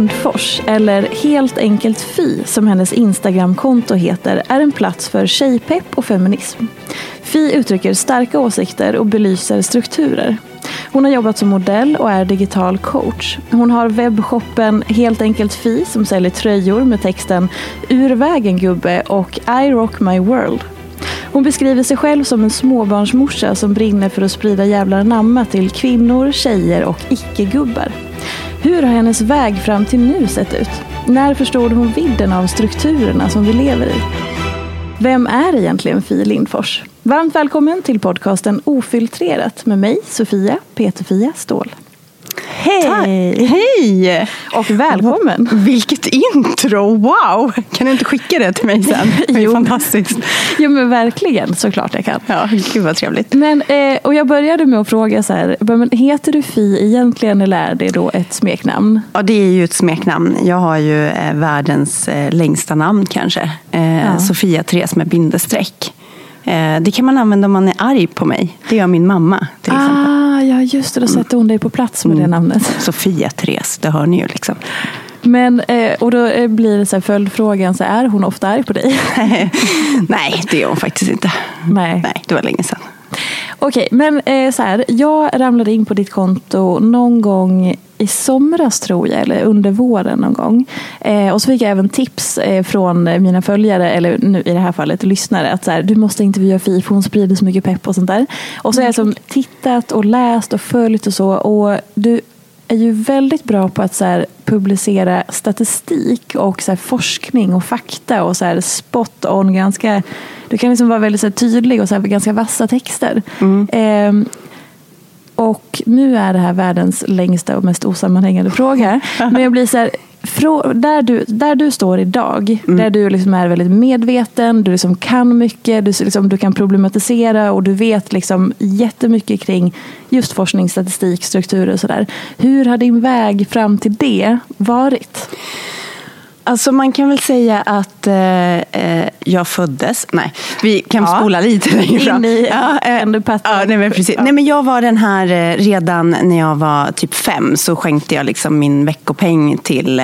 Lindfors, eller helt enkelt Fi som hennes Instagramkonto heter, är en plats för tjejpepp och feminism. Fi uttrycker starka åsikter och belyser strukturer. Hon har jobbat som modell och är digital coach. Hon har webbshoppen Helt enkelt Fi som säljer tröjor med texten Ur vägen gubbe och I rock my world. Hon beskriver sig själv som en småbarnsmorsa som brinner för att sprida jävlar namma till kvinnor, tjejer och icke-gubbar. Hur har hennes väg fram till nu sett ut? När förstod hon vidden av strukturerna som vi lever i? Vem är egentligen Fi Lindfors? Varmt välkommen till podcasten Ofiltrerat med mig, Sofia Peterfia Ståhl. Hej! Hej! Och välkommen! Vilket intro! Wow! Kan du inte skicka det till mig sen? Det är fantastiskt. Jo men verkligen, såklart jag kan. Ja, gud vad trevligt. Men, eh, och jag började med att fråga så här, men heter du Fi egentligen eller är det då ett smeknamn? Ja, det är ju ett smeknamn. Jag har ju eh, världens eh, längsta namn kanske. Ja. Sofia Therese med bindestreck. Eh, det kan man använda om man är arg på mig. Det gör min mamma till exempel. Ah, ja just det, då sätter hon dig på plats med det namnet. Sofia Therese, det hör ni ju liksom. Men, eh, och då eh, blir det så här följdfrågan, så är hon ofta arg på dig? Nej, det är hon faktiskt inte. Nej. Nej, det var länge sedan. Okej, men så här, jag ramlade in på ditt konto någon gång i somras tror jag, eller under våren någon gång. Eh, och så fick jag även tips eh, från mina följare, eller nu i det här fallet lyssnare, att så här, du måste intervjua Fi för hon sprider så mycket pepp och sånt där. Och så har jag som tittat och läst och följt och så. Och du är ju väldigt bra på att så här, publicera statistik och så här, forskning och fakta och så här, spot on ganska du kan liksom vara väldigt så tydlig och så ganska vassa texter. Ehm, och nu är det här världens längsta och mest osammanhängande fråga. Men jag blir så här, där, du, där du står idag, där du liksom är väldigt medveten, du liksom kan mycket, du, liksom, du kan problematisera och du vet liksom jättemycket kring just forskning, statistik, strukturer och sådär. Hur har din väg fram till det varit? Alltså man kan väl säga att eh, eh, jag föddes, nej, vi kan Ja. spola lite längre In fram. i ja, eh, ja, nej, men precis. Nej, men jag var den här, eh, redan när jag var typ fem så skänkte jag liksom min veckopeng till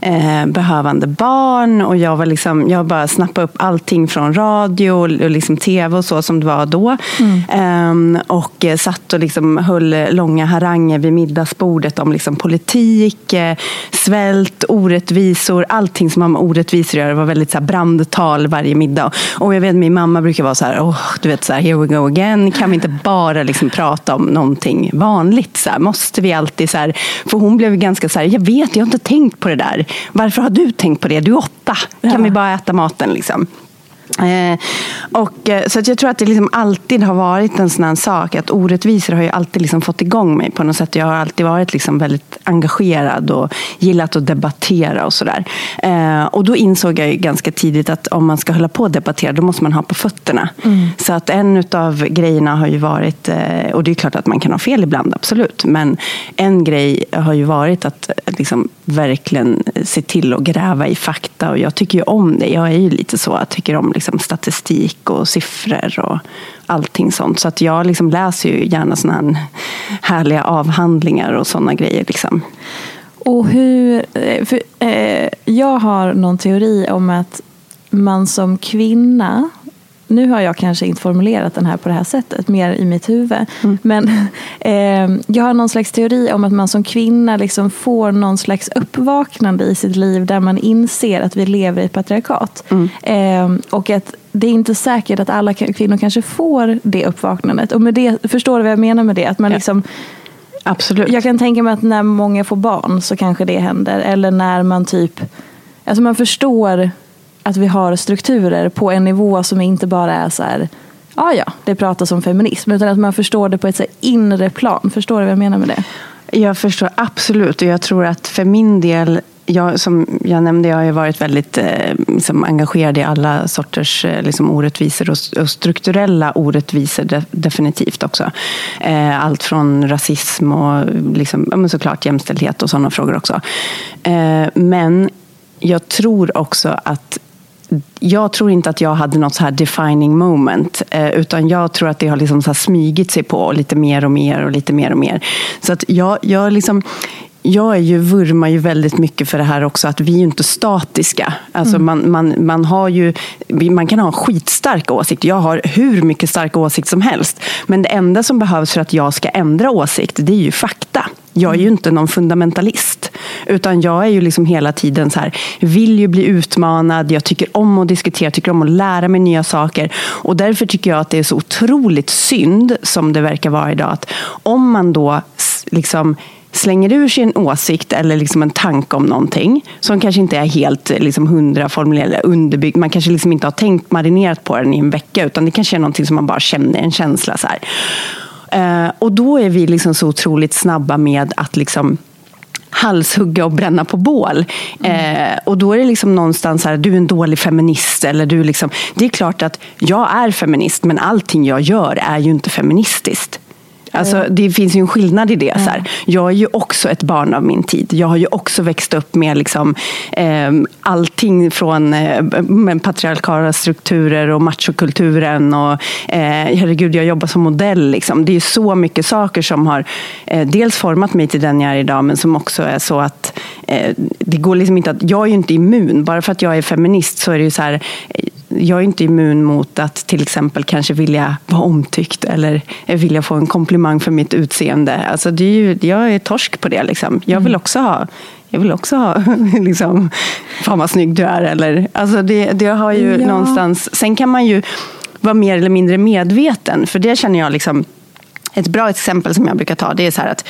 eh, behövande barn och jag var liksom, jag bara snappade upp allting från radio och, och liksom tv och så som det var då. Ehm, och eh, satt och liksom höll långa haranger vid middagsbordet om liksom politik, eh, svält, orättvisor, allting som har med orättvisor att göra. Var väldigt så här brandtal varje middag. Och jag vet min mamma brukar vara så här, oh, du vet så här, here we go again. Kan vi inte bara liksom prata om någonting vanligt? Så här, måste vi alltid så här, för hon blev ganska så här, jag vet, jag har inte tänkt på det där. Varför har du tänkt på det? Du är åtta. Kan Ja. vi bara äta maten liksom? Eh, och, eh, så att jag tror att det liksom alltid har varit en sån här sak. Att orättvisor har ju alltid liksom fått igång mig på något sätt. Jag har alltid varit liksom väldigt engagerad och gillat att debattera och sådär. Eh, och då insåg jag ganska tidigt att om man ska hålla på och debattera då måste man ha på fötterna. Mm. Så att en av grejerna har ju varit, eh, och det är klart att man kan ha fel ibland, absolut. Men en grej har ju varit att liksom verkligen se till att gräva i fakta. Och jag tycker ju om det. Jag är ju lite så, jag tycker om liksom statistik och siffror och allting sånt. Så att jag liksom läser ju gärna sådana här härliga avhandlingar och sådana grejer. Liksom. Och hur, eh, för, eh, jag har någon teori om att man som kvinna nu har jag kanske inte formulerat den här på det här sättet, mer i mitt huvud. Mm. Men eh, jag har någon slags teori om att man som kvinna liksom får någon slags uppvaknande i sitt liv där man inser att vi lever i ett patriarkat. Mm. Eh, och att det är inte säkert att alla kvinnor kanske får det uppvaknandet. Och med det, förstår du vad jag menar med det? Att man liksom, Absolut. Jag kan tänka mig att när många får barn så kanske det händer. Eller när man typ, alltså man förstår att vi har strukturer på en nivå som inte bara är så här, ja ja, det pratas om feminism, utan att man förstår det på ett så inre plan. Förstår du vad jag menar med det? Jag förstår absolut och jag tror att för min del jag, som jag nämnde, jag har varit väldigt eh, liksom, engagerad i alla sorters eh, liksom, orättvisor och, och, strukturella orättvisor de, definitivt också. Eh, allt från rasism och liksom, ja, såklart jämställdhet och sådana frågor också. Eh, men jag tror också att jag tror inte att jag hade något så här defining moment. Eh, utan jag tror att det har liksom så smygit sig på lite mer och mer och lite mer och mer. Så att jag, jag liksom jag är ju, vurmar ju väldigt mycket för det här också, att vi är ju inte statiska. Alltså mm. man, man, man, har ju, man kan ha skitstarka åsikter. Jag har hur mycket starka åsikter som helst. Men det enda som behövs för att jag ska ändra åsikt, det är ju fakta. Jag är ju inte någon fundamentalist. Utan jag är ju liksom hela tiden så här, vill ju bli utmanad, jag tycker om att diskutera, tycker om att lära mig nya saker. Och därför tycker jag att det är så otroligt synd, som det verkar vara idag, att om man då liksom slänger ur sig en åsikt eller liksom en tanke om någonting som kanske inte är helt liksom hundra formulerad underbyggd. Man kanske liksom inte har tänkt marinerat på den i en vecka utan det kanske är någonting som man bara känner, en känsla. Så uh, och då är vi liksom så otroligt snabba med att liksom halshugga och bränna på bål. Mm. Eh, och då är det liksom någonstans här, du är en dålig feminist. Eller du liksom, det är klart att jag är feminist, men allting jag gör är ju inte feministiskt. Alltså, det finns ju en skillnad i det. Så här. Jag är ju också ett barn av min tid. Jag har ju också växt upp med liksom, eh, allting från eh, patriarkala strukturer och machokulturen. Och, eh, herregud, jag jobbar som modell. Liksom. Det är så mycket saker som har eh, dels format mig till den jag är idag, men som också är så att eh, det går liksom inte att, jag är ju inte immun. Bara för att jag är feminist så är det ju så här, jag är inte immun mot att till exempel kanske vilja vara omtyckt eller vilja få en komplimang för mitt utseende. Alltså det är ju, jag är torsk på det. Liksom. Jag vill mm. också ha jag vill också ha, liksom, fan vad snygg du är. Eller, alltså det, det har ju ja. någonstans, sen kan man ju vara mer eller mindre medveten. För det känner jag, liksom, ett bra exempel som jag brukar ta, det är så här att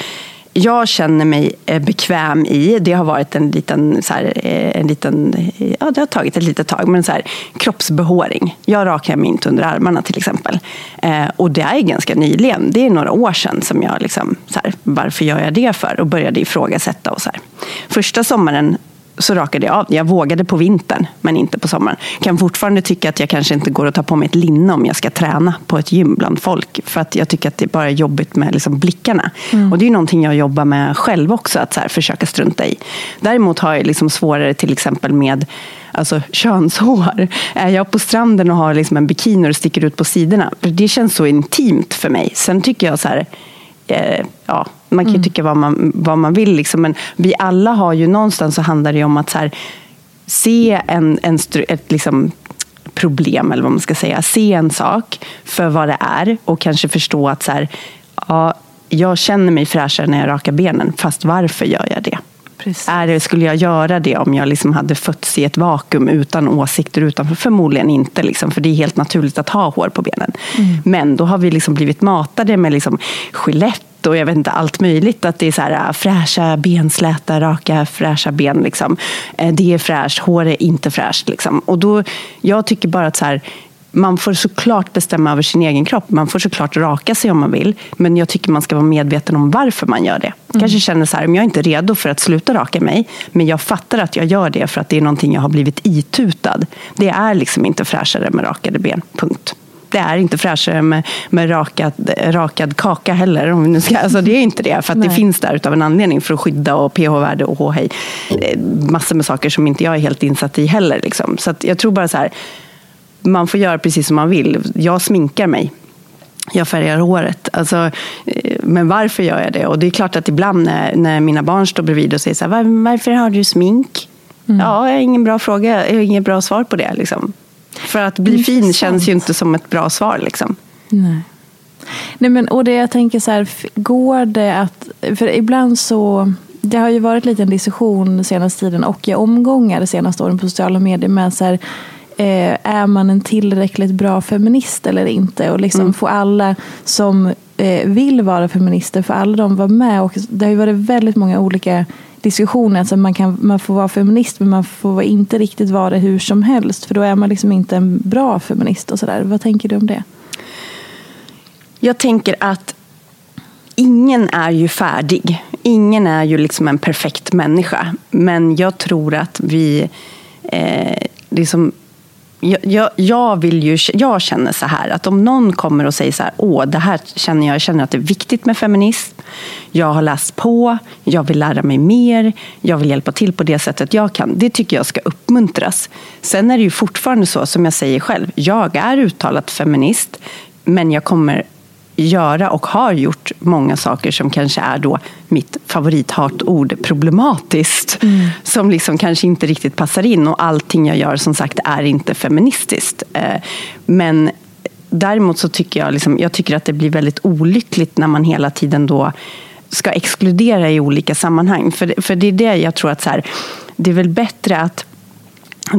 jag känner mig eh, bekväm i, det har varit en liten, så här, eh, en liten ja det har tagit ett litet tag, men så här, kroppsbehåring. Jag rakar mig inte under armarna till exempel. Eh, och det är ganska nyligen, det är några år sedan som jag liksom, så här, varför gör jag det för? Och började ifrågasätta och så här. Första sommaren så rakade jag av. Jag vågade på vintern, men inte på sommaren. Kan fortfarande tycka att jag kanske inte går att ta på mig ett linne om jag ska träna på ett gym bland folk. För att jag tycker att det bara är jobbigt med liksom blickarna. Mm. Och det är någonting jag jobbar med själv också, att så här, försöka strunta i. Däremot har jag liksom svårare till exempel med alltså könshår. Är jag på stranden och har liksom en bikini och sticker ut på sidorna, det känns så intimt för mig. Sen tycker jag så här, eh, ja, man kan ju mm. tycka vad man, vad man vill, liksom, men vi alla har ju någonstans så handlar det om att så här, se en, en, ett liksom, problem, eller vad man ska säga. Se en sak för vad det är och kanske förstå att så här, ja, jag känner mig fräschare när jag rakar benen, fast varför gör jag det? Är, skulle jag göra det om jag liksom hade fötts i ett vakuum utan åsikter utanför? Förmodligen inte, liksom, för det är helt naturligt att ha hår på benen. Mm. Men då har vi liksom blivit matade med liksom Gillette och jag vet inte allt möjligt. Att det är så här äh, fräscha ben, släta, raka, fräscha ben. Liksom. Eh, det är fräscht, hår är inte fräscht. Liksom. Och då, jag tycker bara att så här, man får såklart bestämma över sin egen kropp. Man får såklart raka sig om man vill. Men jag tycker man ska vara medveten om varför man gör det. Mm. Kanske känner så här, om jag är inte redo för att sluta raka mig. Men jag fattar att jag gör det för att det är någonting jag har blivit itutad. Det är liksom inte fräschare med rakade ben. Punkt det är inte fräschare med, med rakad, rakad kaka heller. Om nu ska, alltså det är inte det, för att det finns där av en anledning för att skydda och pH-värde och HHI. Eh, massor med saker som inte jag är helt insatt i heller. Liksom. Så jag tror bara så här, man får göra precis som man vill. Jag sminkar mig. Jag färgar håret. Alltså, eh, men varför gör jag det? Och det är klart att ibland när, när mina barn står bredvid och säger så här, Var, varför har du smink? Mm. Ja, jag har ingen bra fråga. Jag har inget bra svar på det. Liksom. För att bli Intressant. fin känns ju inte som ett bra svar. Liksom. Nej. Nej, men, och det jag tänker så här, går det att... För ibland så... Det har ju varit lite en diskussion senaste tiden och i omgångar de senaste åren på sociala medier med så här, eh, är man en tillräckligt bra feminist eller inte? Och liksom mm. få alla som eh, vill vara feminister, för alla de vara med. Och det har ju varit väldigt många olika diskussioner. Alltså man, kan, man får vara feminist men man får inte riktigt vara det hur som helst. För då är man liksom inte en bra feminist. och så där. Vad tänker du om det? Jag tänker att ingen är ju färdig. Ingen är ju liksom en perfekt människa. Men jag tror att vi eh, liksom jag, jag, vill ju, jag känner så här att om någon kommer och säger så här, åh, det här känner jag, jag känner att det är viktigt med feminism. Jag har läst på, jag vill lära mig mer, jag vill hjälpa till på det sättet jag kan. Det tycker jag ska uppmuntras. Sen är det ju fortfarande så, som jag säger själv, jag är uttalat feminist, men jag kommer göra och har gjort många saker som kanske är då mitt favorithatord problematiskt. Mm. Som liksom kanske inte riktigt passar in och allting jag gör som sagt är inte feministiskt. Eh, men däremot så tycker jag, liksom, jag tycker att det blir väldigt olyckligt när man hela tiden då ska exkludera i olika sammanhang. För, för det är det jag tror att så här, det är väl bättre att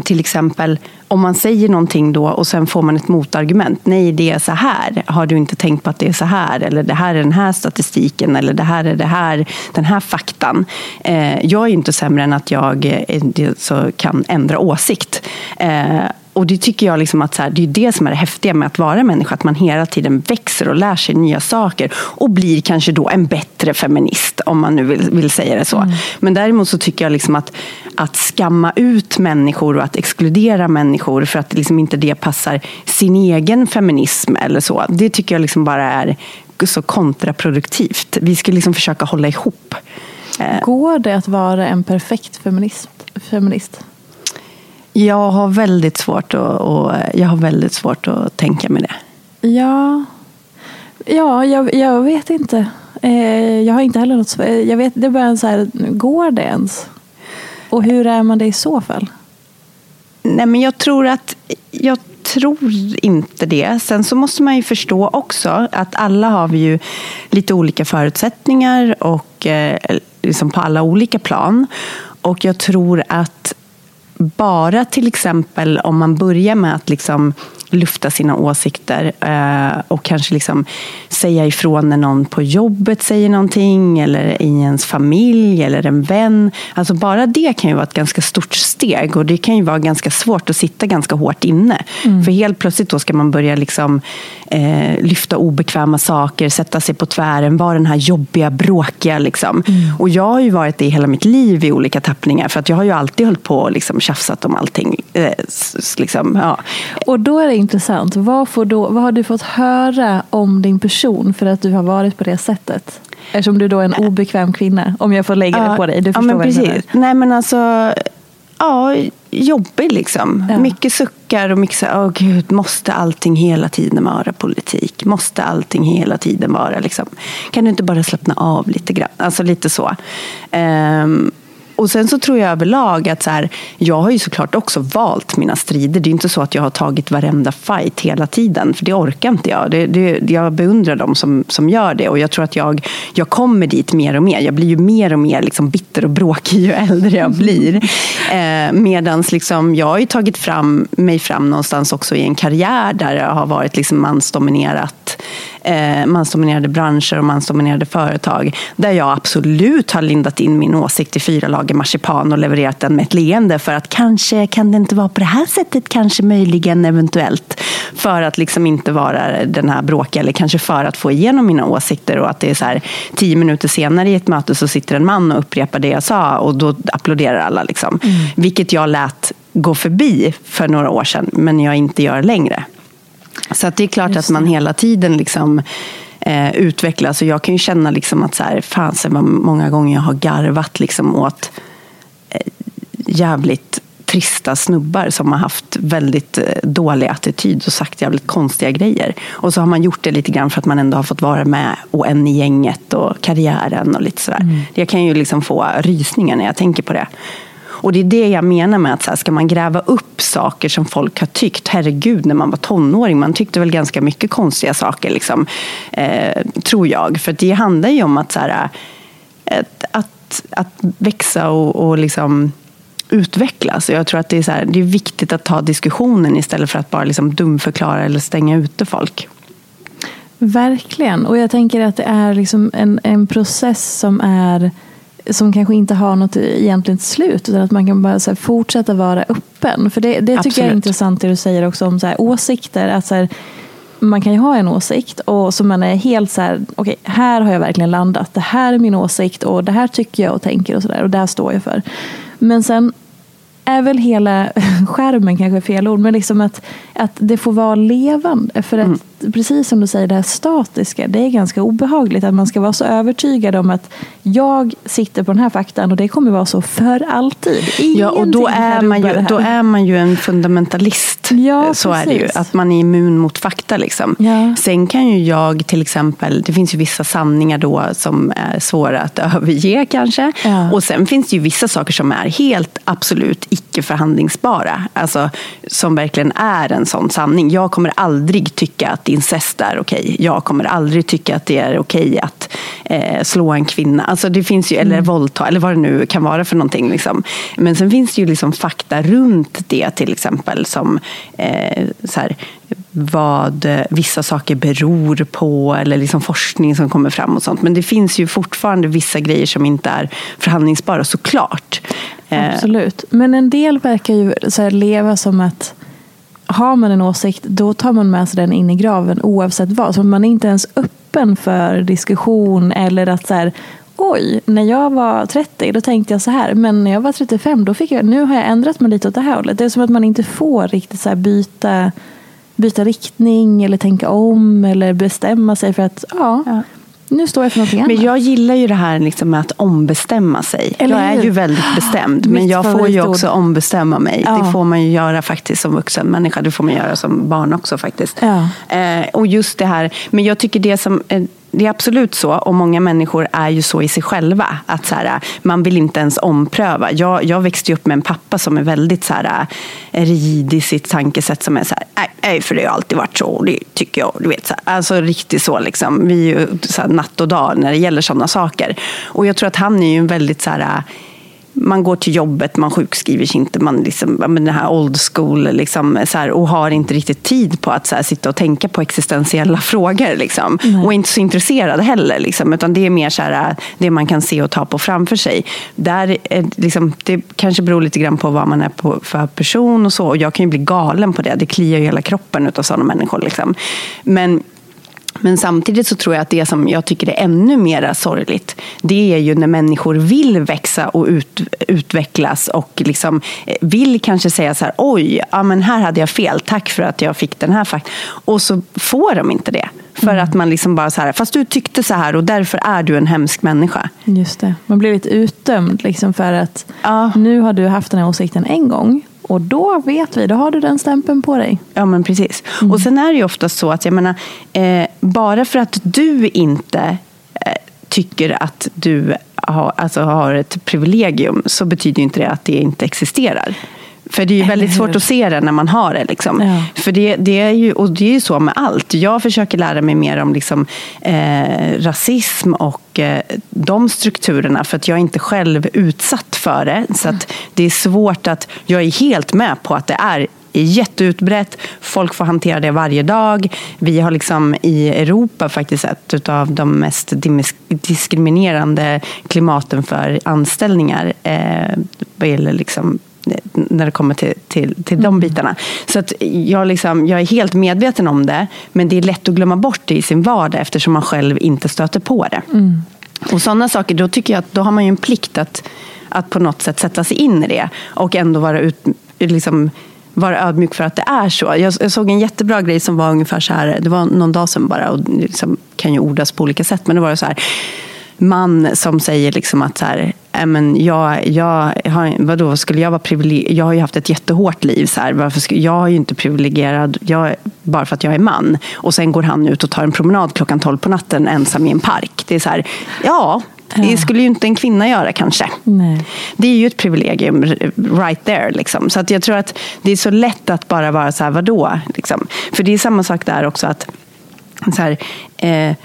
till exempel om man säger någonting då och sen får man ett motargument. Nej, det är så här. Har du inte tänkt på att det är så här? Eller det här är den här statistiken. Eller det här är det här, den här faktan. Eh, jag är inte sämre än att jag eh, så kan ändra åsikt. Eh, och det tycker jag liksom att så här, det är det som är det häftiga med att vara människa. Att man hela tiden växer och lär sig nya saker. Och blir kanske då en bättre feminist, om man nu vill, vill säga det så. Mm. Men däremot så tycker jag liksom att, att skamma ut människor och att exkludera människor för att liksom inte det passar sin egen feminism eller så. Det tycker jag liksom bara är så kontraproduktivt. Vi ska liksom försöka hålla ihop. Eh. Går det att vara en perfekt feminist? feminist? Jag har väldigt svårt att, och, jag har väldigt svårt att tänka mig det. Ja, ja jag, jag vet inte. Eh, jag har inte heller något Jag vet, det är bara så här, går det ens? Och hur är man det i så fall? Nej, men jag tror att jag tror inte det. Sen så måste man ju förstå också att alla har vi ju lite olika förutsättningar och eh, liksom på alla olika plan. Och jag tror att bara till exempel om man börjar med att liksom lufta sina åsikter eh, och kanske liksom säga ifrån när någon på jobbet säger någonting eller i ens familj eller en vän. Alltså bara det kan ju vara ett ganska stort steg och det kan ju vara ganska svårt att sitta ganska hårt inne. Mm. För helt plötsligt då ska man börja liksom, eh, lyfta obekväma saker, sätta sig på tvären, vara den här jobbiga, bråkiga. Liksom. Mm. Och jag har ju varit det hela mitt liv i olika tappningar för att jag har ju alltid hållit på och liksom tjafsat om allting. Eh, liksom, ja. Och då är det intressant. Vad, får då, vad har du fått höra om din person för att du har varit på det sättet? Eftersom du då är en obekväm kvinna, om jag får lägga det på dig. Du förstår ja, men precis. Nej, men alltså, ja, jobbig liksom. Ja. Mycket suckar och mycket så åh gud, måste allting hela tiden vara politik? Måste allting hela tiden vara liksom? Kan du inte bara slappna av lite grann? Alltså lite så. Um, och sen så tror jag överlag att så här, jag har ju såklart också valt mina strider. Det är inte så att jag har tagit varenda fight hela tiden, för det orkar inte jag. Det, det, jag beundrar dem som, som gör det och jag tror att jag, jag kommer dit mer och mer. Jag blir ju mer och mer liksom bitter och bråkig ju äldre jag blir. Eh, Medan liksom, jag har ju tagit fram, mig fram någonstans också i en karriär där jag har varit liksom mansdominerat eh, mansdominerade branscher och mansdominerade företag där jag absolut har lindat in min åsikt i fyra lager marsipan och levererat den med ett leende för att kanske kan det inte vara på det här sättet, kanske möjligen eventuellt. För att liksom inte vara den här bråkiga eller kanske för att få igenom mina åsikter och att det är så här tio minuter senare i ett möte så sitter en man och upprepar det jag sa och då applåderar alla. Liksom. Mm. Vilket jag lät gå förbi för några år sedan men jag inte gör längre. Så det är klart att man hela tiden liksom, eh, utvecklas. Och jag kan ju känna liksom att så här, fan, så många gånger jag har garvat liksom åt eh, jävligt trista snubbar som har haft väldigt eh, dålig attityd och sagt jävligt konstiga grejer. Och så har man gjort det lite grann för att man ändå har fått vara med och en i gänget och karriären och lite sådär. Mm. Jag kan ju liksom få rysningar när jag tänker på det. Och det är det jag menar med att så här, ska man gräva upp saker som folk har tyckt, herregud när man var tonåring, man tyckte väl ganska mycket konstiga saker, liksom, eh, tror jag. För det handlar ju om att, så här, eh, att, att, att växa och, och liksom utvecklas. Jag tror att det är, så här, det är viktigt att ta diskussionen istället för att bara liksom dumförklara eller stänga ute folk. Verkligen, och jag tänker att det är liksom en, en process som är som kanske inte har något egentligt slut utan att man kan bara fortsätta vara öppen. För det, det tycker Absolut. jag är intressant det du säger också om så här, åsikter. Att så här, man kan ju ha en åsikt och så man är helt så här, okej, okay, här har jag verkligen landat. Det här är min åsikt och det här tycker jag och tänker och sådär och det här står jag för. Men sen är väl hela skärmen kanske fel ord, men liksom att, att det får vara levande. För att mm precis som du säger, det här statiska, det är ganska obehagligt att man ska vara så övertygad om att jag sitter på den här faktan och det kommer vara så för alltid. Ingenting ja, och då är, man ju, då är man ju en fundamentalist. Ja, så precis. är det ju, att man är immun mot fakta. Liksom. Ja. Sen kan ju jag till exempel, det finns ju vissa sanningar då som är svåra att överge kanske. Ja. Och sen finns det ju vissa saker som är helt absolut icke förhandlingsbara. Alltså som verkligen är en sån sanning. Jag kommer aldrig tycka att incest är okej. Jag kommer aldrig tycka att det är okej att eh, slå en kvinna. Alltså det finns ju, eller mm. våldta, eller vad det nu kan vara för någonting. Liksom. Men sen finns det ju liksom fakta runt det till exempel. Som eh, så här, vad vissa saker beror på eller liksom forskning som kommer fram och sånt. Men det finns ju fortfarande vissa grejer som inte är förhandlingsbara såklart. Eh, Absolut. Men en del verkar ju så leva som att har man en åsikt då tar man med sig den in i graven oavsett vad. Så man är inte ens öppen för diskussion eller att så här, oj, när jag var 30 då tänkte jag så här, men när jag var 35 då fick jag, nu har jag ändrat mig lite åt det här hållet. Det är som att man inte får riktigt så byta, byta riktning eller tänka om eller bestämma sig för att ja, ja nu står jag för någonting annat. Men jag gillar ju det här liksom med att ombestämma sig. Eller jag är ju väldigt bestämd. Men jag får ju också ombestämma mig. Ja. Det får man ju göra faktiskt som vuxen människa. Det får man göra som barn också faktiskt. Ja. Eh, och just det här. Men jag tycker det som eh, det är absolut så, och många människor är ju så i sig själva. Att så här, man vill inte ens ompröva. Jag, jag växte upp med en pappa som är väldigt så här, eh, rigid i sitt tankesätt. Som är så här, nej, för det har alltid varit så, det tycker jag. Du vet, så här, alltså riktigt så. Liksom. Vi är ju så natt och dag när det gäller sådana saker. Och jag tror att han är ju en väldigt så här, man går till jobbet, man sjukskriver sig inte, man liksom, den här old school liksom, så här, och har inte riktigt tid på att så här, sitta och tänka på existentiella frågor. Liksom. Och inte så intresserad heller, liksom, utan det är mer så här, det man kan se och ta på framför sig. Där, liksom, det kanske beror lite grann på vad man är på för person och så. Och jag kan ju bli galen på det, det kliar ju hela kroppen av sådana människor. Liksom. Men men samtidigt så tror jag att det som jag tycker är ännu mer sorgligt, det är ju när människor vill växa och ut, utvecklas och liksom eh, vill kanske säga så här, oj, ja, men här hade jag fel, tack för att jag fick den här faktan. Och så får de inte det. För mm. att man liksom bara så här, fast du tyckte så här och därför är du en hemsk människa. Just det, man blir lite utdömd liksom för att ja. nu har du haft den här åsikten en gång och då vet vi, då har du den stämpeln på dig. Ja, men precis. Mm. Och sen är det ju ofta så att, jag menar, eh, bara för att du inte eh, tycker att du har, alltså har ett privilegium så betyder inte det att det inte existerar. För det är ju väldigt svårt att se det när man har det. Liksom. Ja. För det, det, är ju, och det är ju så med allt. Jag försöker lära mig mer om liksom, eh, rasism och eh, de strukturerna för att jag är inte själv utsatt för det. Så att det är svårt att, jag är helt med på att det är är jätteutbrett. Folk får hantera det varje dag. Vi har liksom i Europa faktiskt ett av de mest diskriminerande klimaten för anställningar. Eh, vad gäller liksom när det kommer till, till, till de mm. bitarna. Så att jag, liksom, jag är helt medveten om det, men det är lätt att glömma bort det i sin vardag eftersom man själv inte stöter på det. Mm. Och sådana saker, då tycker jag att då har man ju en plikt att, att på något sätt sätta sig in i det och ändå vara ut, liksom, vara ödmjuk för att det är så. Jag, jag, såg en jättebra grej som var ungefär så här, det var någon dag sedan bara, och liksom, kan ju ordas på olika sätt, men det var så här, man som säger liksom att så här, men jag, jag vadå, skulle jag vara? Jag har ju haft ett jättehårt liv. Så här, varför skulle, jag är ju inte privilegierad jag, bara för att jag är man. Och sen går han ut och tar en promenad klockan tolv på natten ensam i en park. Det är så här, ja, det skulle ju inte en kvinna göra kanske. Nej. Det är ju ett privilegium right there. Liksom. Så att jag tror att det är så lätt att bara vara så här, vadå? Liksom. För det är samma sak där också. att så här, eh,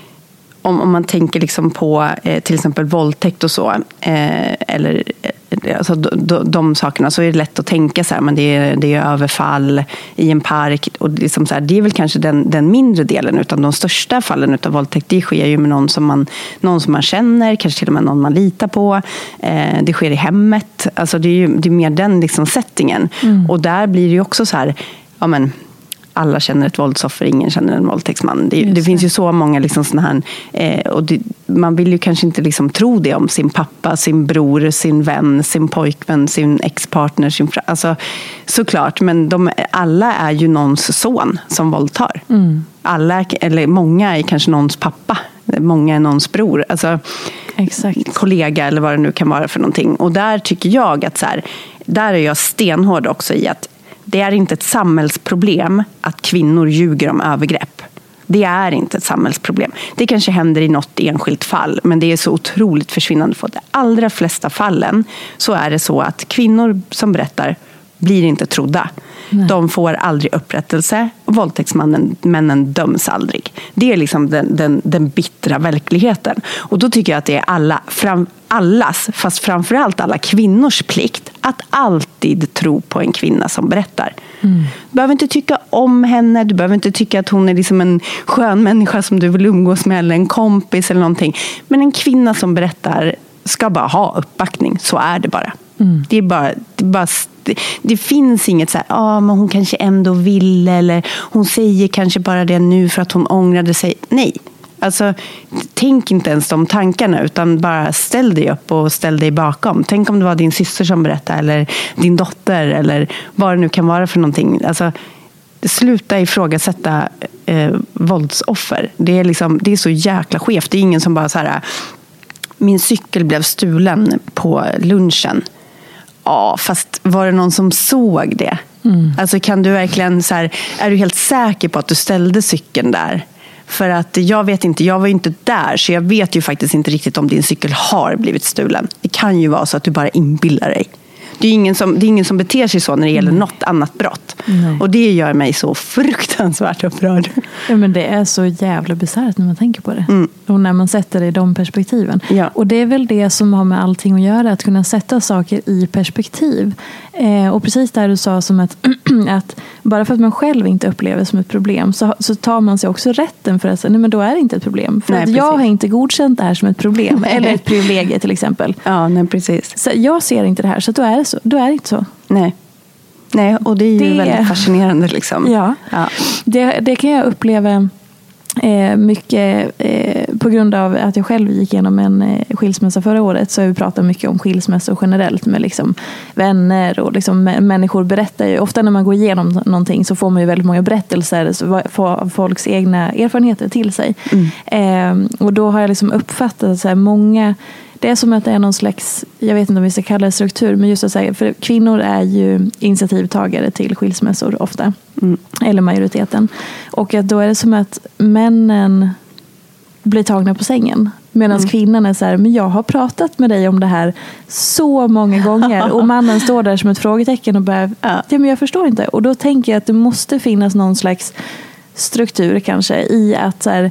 om, om man tänker liksom på eh, till exempel våldtäkt och så, eh, eller eh, alltså, de, de, sakerna, så är det lätt att tänka så här, men det är, det är överfall i en park. Och liksom så här, det är väl kanske den, den mindre delen, utan de största fallen av våldtäkt, det sker ju med någon som man, någon som man känner, kanske till och med någon man litar på. Eh, det sker i hemmet. Alltså, det är ju det är mer den liksom settingen. Mm. Och där blir det ju också så här, ja men alla känner ett våldsoffer, ingen känner en våldtäktsman. Det, det finns ju så många liksom såna här, eh, och det, man vill ju kanske inte liksom tro det om sin pappa, sin bror, sin vän, sin pojkvän, sin expartner. Sin, alltså, såklart, men de, alla är ju någons son som våldtar. Mm. Alla, eller många är kanske någons pappa, många är någons bror. Alltså, Exakt. kollega eller vad det nu kan vara för någonting. Och där tycker jag att så här, där är jag stenhård också i att det är inte ett samhällsproblem att kvinnor ljuger om övergrepp. Det är inte ett samhällsproblem. Det kanske händer i något enskilt fall, men det är så otroligt försvinnande få. De allra flesta fallen så är det så att kvinnor som berättar blir inte trodda. Nej. De får aldrig upprättelse våldtäktsmännen döms aldrig. Det är liksom den, den, den bittra verkligheten. Och då tycker jag att det är alla, fram, allas, fast framförallt alla kvinnors plikt att alltid tro på en kvinna som berättar. Mm. Du behöver inte tycka om henne, du behöver inte tycka att hon är liksom en skön människa som du vill umgås med eller en kompis eller någonting. Men en kvinna som berättar ska bara ha uppbackning, så är det bara. Mm. Det, är bara, det, är bara det, det, finns inget så här, ah, men hon kanske ändå ville eller hon säger kanske bara det nu för att hon ångrade sig. Nej, Alltså, tänk inte ens de tankarna, utan bara ställ dig upp och ställ dig bakom. Tänk om det var din syster som berättade, eller din dotter, eller vad det nu kan vara för någonting. Alltså, sluta ifrågasätta eh, våldsoffer. Det är, liksom, det är så jäkla skevt. Det är ingen som bara så här, min cykel blev stulen på lunchen. Ja, fast var det någon som såg det? Mm. Alltså kan du verkligen så här, är du helt säker på att du ställde cykeln där? För att jag vet inte, jag var ju inte där så jag vet ju faktiskt inte riktigt om din cykel har blivit stulen. Det kan ju vara så att du bara inbillar dig. Det är ingen som, det är ingen som beter sig så när det gäller mm. något annat brott. Nej. Och det gör mig så fruktansvärt upprörd. Ja, men det är så jävla bisarrt när man tänker på det. Mm. Och när man sätter det i de perspektiven. Ja. Och det är väl det som har med allting att göra. Att kunna sätta saker i perspektiv. Eh, och precis där du sa som att, att bara för att man själv inte upplever det som ett problem så, så tar man sig också rätten för att säga, nej men då är det inte ett problem. För nej, att jag har inte godkänt det här som ett problem. eller ett privilegie till exempel. Ja, nej, precis. Så jag ser inte det här, så då är det, så. Då är det inte så. Nej. Nej, och det är ju det... väldigt fascinerande. Liksom. Ja, ja. Det, det kan jag uppleva Eh, mycket eh, på grund av att jag själv gick igenom en eh, skilsmässa förra året så har vi pratat mycket om skilsmässor generellt med liksom vänner och liksom människor berättar ju. Ofta när man går igenom någonting så får man ju väldigt många berättelser av folks egna erfarenheter till sig. Mm. och då har jag liksom uppfattat att så här, många det är som att det är någon slags, jag vet inte om vi ska kalla det struktur, men just att säga, för kvinnor är ju initiativtagare till skilsmässor ofta. Mm. Eller majoriteten. Och att då är det som att männen blir tagna på sängen. Medan mm. kvinnan är så här, men jag har pratat med dig om det här så många gånger. Och mannen står där som ett frågetecken och börjar, ja men jag förstår inte. Och då tänker jag att det måste finnas någon slags struktur kanske i att så här,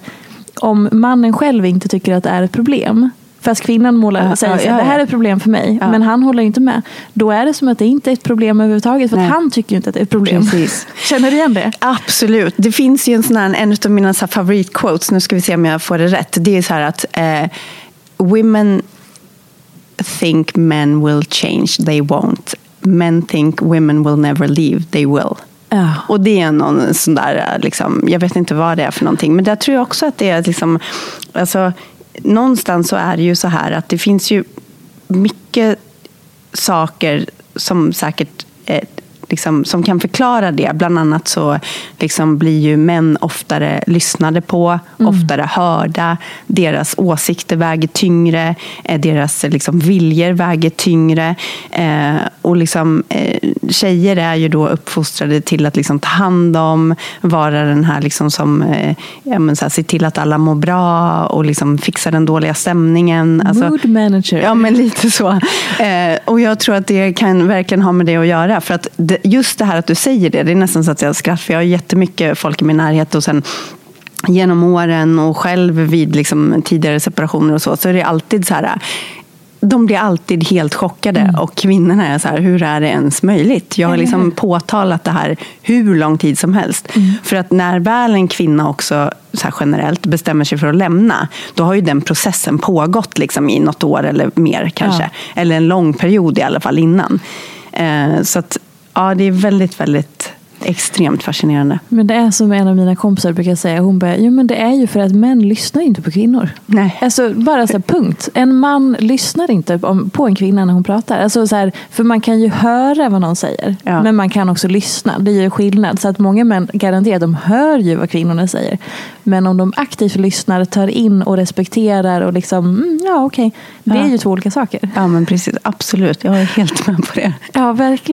om mannen själv inte tycker att det är ett problem Fast kvinnan målar, Ja, säger ja, ja, det här är ett problem för mig. Men han håller inte med. Då är det som att det inte är ett problem överhuvudtaget. För han tycker ju inte att det är ett problem. Precis. Känner du igen det? Absolut. Det finns ju en sån här, en av mina favoritquotes, nu ska vi se om jag får det rätt. Det är så här att eh, women think men will change, they won't. Men think women will never leave, they will. Ja. Och det är någon sån där, liksom, jag vet inte vad det är för någonting. Men där tror jag också att det är liksom, alltså, någonstans så är det ju så här att det finns ju mycket saker som säkert eh, liksom, som kan förklara det. Bland annat så liksom, blir ju män oftare lyssnade på, oftare hörda. Deras åsikter väger tyngre, eh, deras liksom, viljor väger tyngre. Eh, och liksom, eh, tjejer är ju då uppfostrade till att liksom, ta hand om, vara den här liksom, som eh, ja, men, så här, ser till att alla mår bra och liksom, fixar den dåliga stämningen. Alltså- Mood manager. Ja, men lite så. Eh, och jag tror att det kan verkligen ha med det att göra. För att det, just det här att du säger det, det är nästan så att jag skrattar. För jag har jättemycket folk i min närhet och sen genom åren och själv vid liksom tidigare separationer och så, så är det alltid så här de blir alltid helt chockade och kvinnorna är så här, hur är det ens möjligt? Jag har liksom påtalat det här hur lång tid som helst. För att när väl en kvinna också så generellt bestämmer sig för att lämna, då har ju den processen pågått liksom i något år eller mer kanske. Eller en lång period i alla fall innan. Eh, så att, ja, det är väldigt, väldigt extremt fascinerande. Men det är som en av mina kompisar brukar säga. Hon bara, jo men det är ju för att män lyssnar inte på kvinnor. Nej. Alltså bara så här, punkt. En man lyssnar inte på en kvinna när hon pratar. Alltså, så här, för man kan ju höra vad någon säger. Ja. Men man kan också lyssna. Det är ju skillnad. Så att många män garanterat de hör ju vad kvinnorna säger. Men om de aktivt lyssnar, tar in och respekterar och liksom, mm, ja okej. Det är Ja. ju två olika saker. Ja, men precis. Absolut. Jag är helt med på det. Ja, verkligen.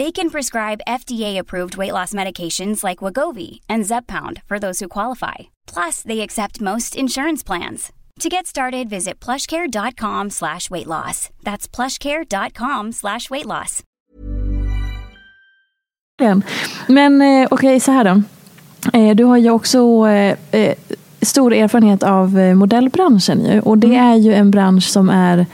They can prescribe FDA-approved weight loss medications like Wagovi and Zepbound for those who qualify. Plus, they accept most insurance plans. To get started, visit plushcare.com slash weight loss. That's plushcare.com slash weight loss. Men eh, okej, så här då. Eh, du har ju också eh, stor erfarenhet av modellbranschen ju. Och det är ju en bransch som är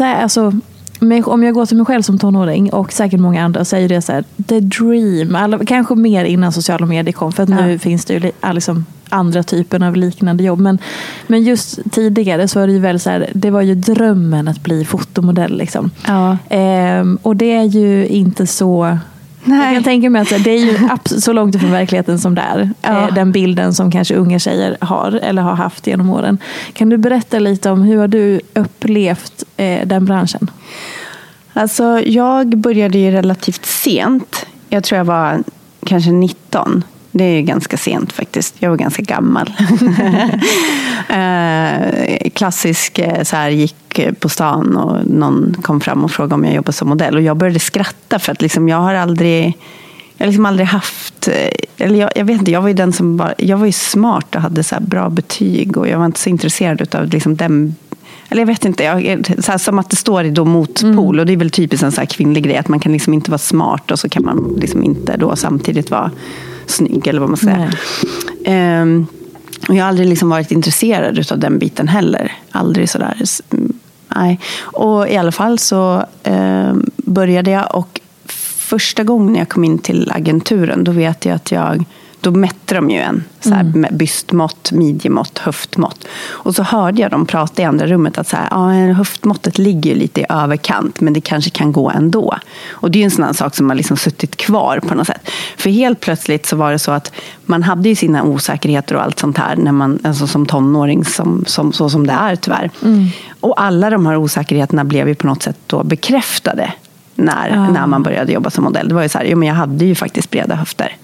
alltså, mig- om jag går till mig själv som tonåring och säkert många andra så är det så här, the dream. Alla, kanske mer innan sociala medier kom för att nu finns det ju li- liksom andra typer av liknande jobb. Men, men just tidigare så var det ju väldigt så här, det var ju drömmen att bli fotomodell. Liksom. Ja. Ehm, och det är ju inte så Nej. jag kan tänka mig att det är ju så långt ifrån verkligheten som det är. Ja. Eh, Den bilden som kanske unga tjejer har eller har haft genom åren. Kan du berätta lite om hur har du upplevt eh, den branschen? Alltså, jag började ju relativt sent. Jag tror jag var kanske 19. Det är ju ganska sent faktiskt. Jag var ganska gammal. eh, klassisk, eh, så här, gick på stan och någon kom fram och frågade om jag jobbade som modell. Och jag började skratta för att liksom, jag har aldrig jag har liksom aldrig haft, eh, eller jag, jag, vet inte, jag var ju den som var, jag var ju smart och hade så bra betyg och jag var inte så intresserad av liksom den eller jag vet inte, jag, så här, som att det står i då motpol. Mm. Och det är väl typiskt en så kvinnlig grej, att man kan liksom inte vara smart och så kan man liksom inte då samtidigt vara snygg, eller vad man säga. Um, och jag har aldrig liksom varit intresserad av den biten heller. Aldrig sådär. Nej. Och i alla fall så um, började jag och första gången jag kom in till agenturen, då vet jag att jag då mätte de ju en. Så här, mm. Bystmått, midjemått, höftmått. Och så hörde jag dem prata i andra rummet att så här, ja, höftmåttet ligger lite i överkant men det kanske kan gå ändå. Och det är en sån sak som har liksom suttit kvar på något sätt. För helt plötsligt så var det så att man hade ju sina osäkerheter och allt sånt här när man, alltså som tonåring, som, som, så som det är tyvärr. Mm. Och alla de här osäkerheterna blev ju på något sätt då bekräftade när, ja. när man började jobba som modell. Det var ju så här, jo, men jag hade ju faktiskt breda höfter.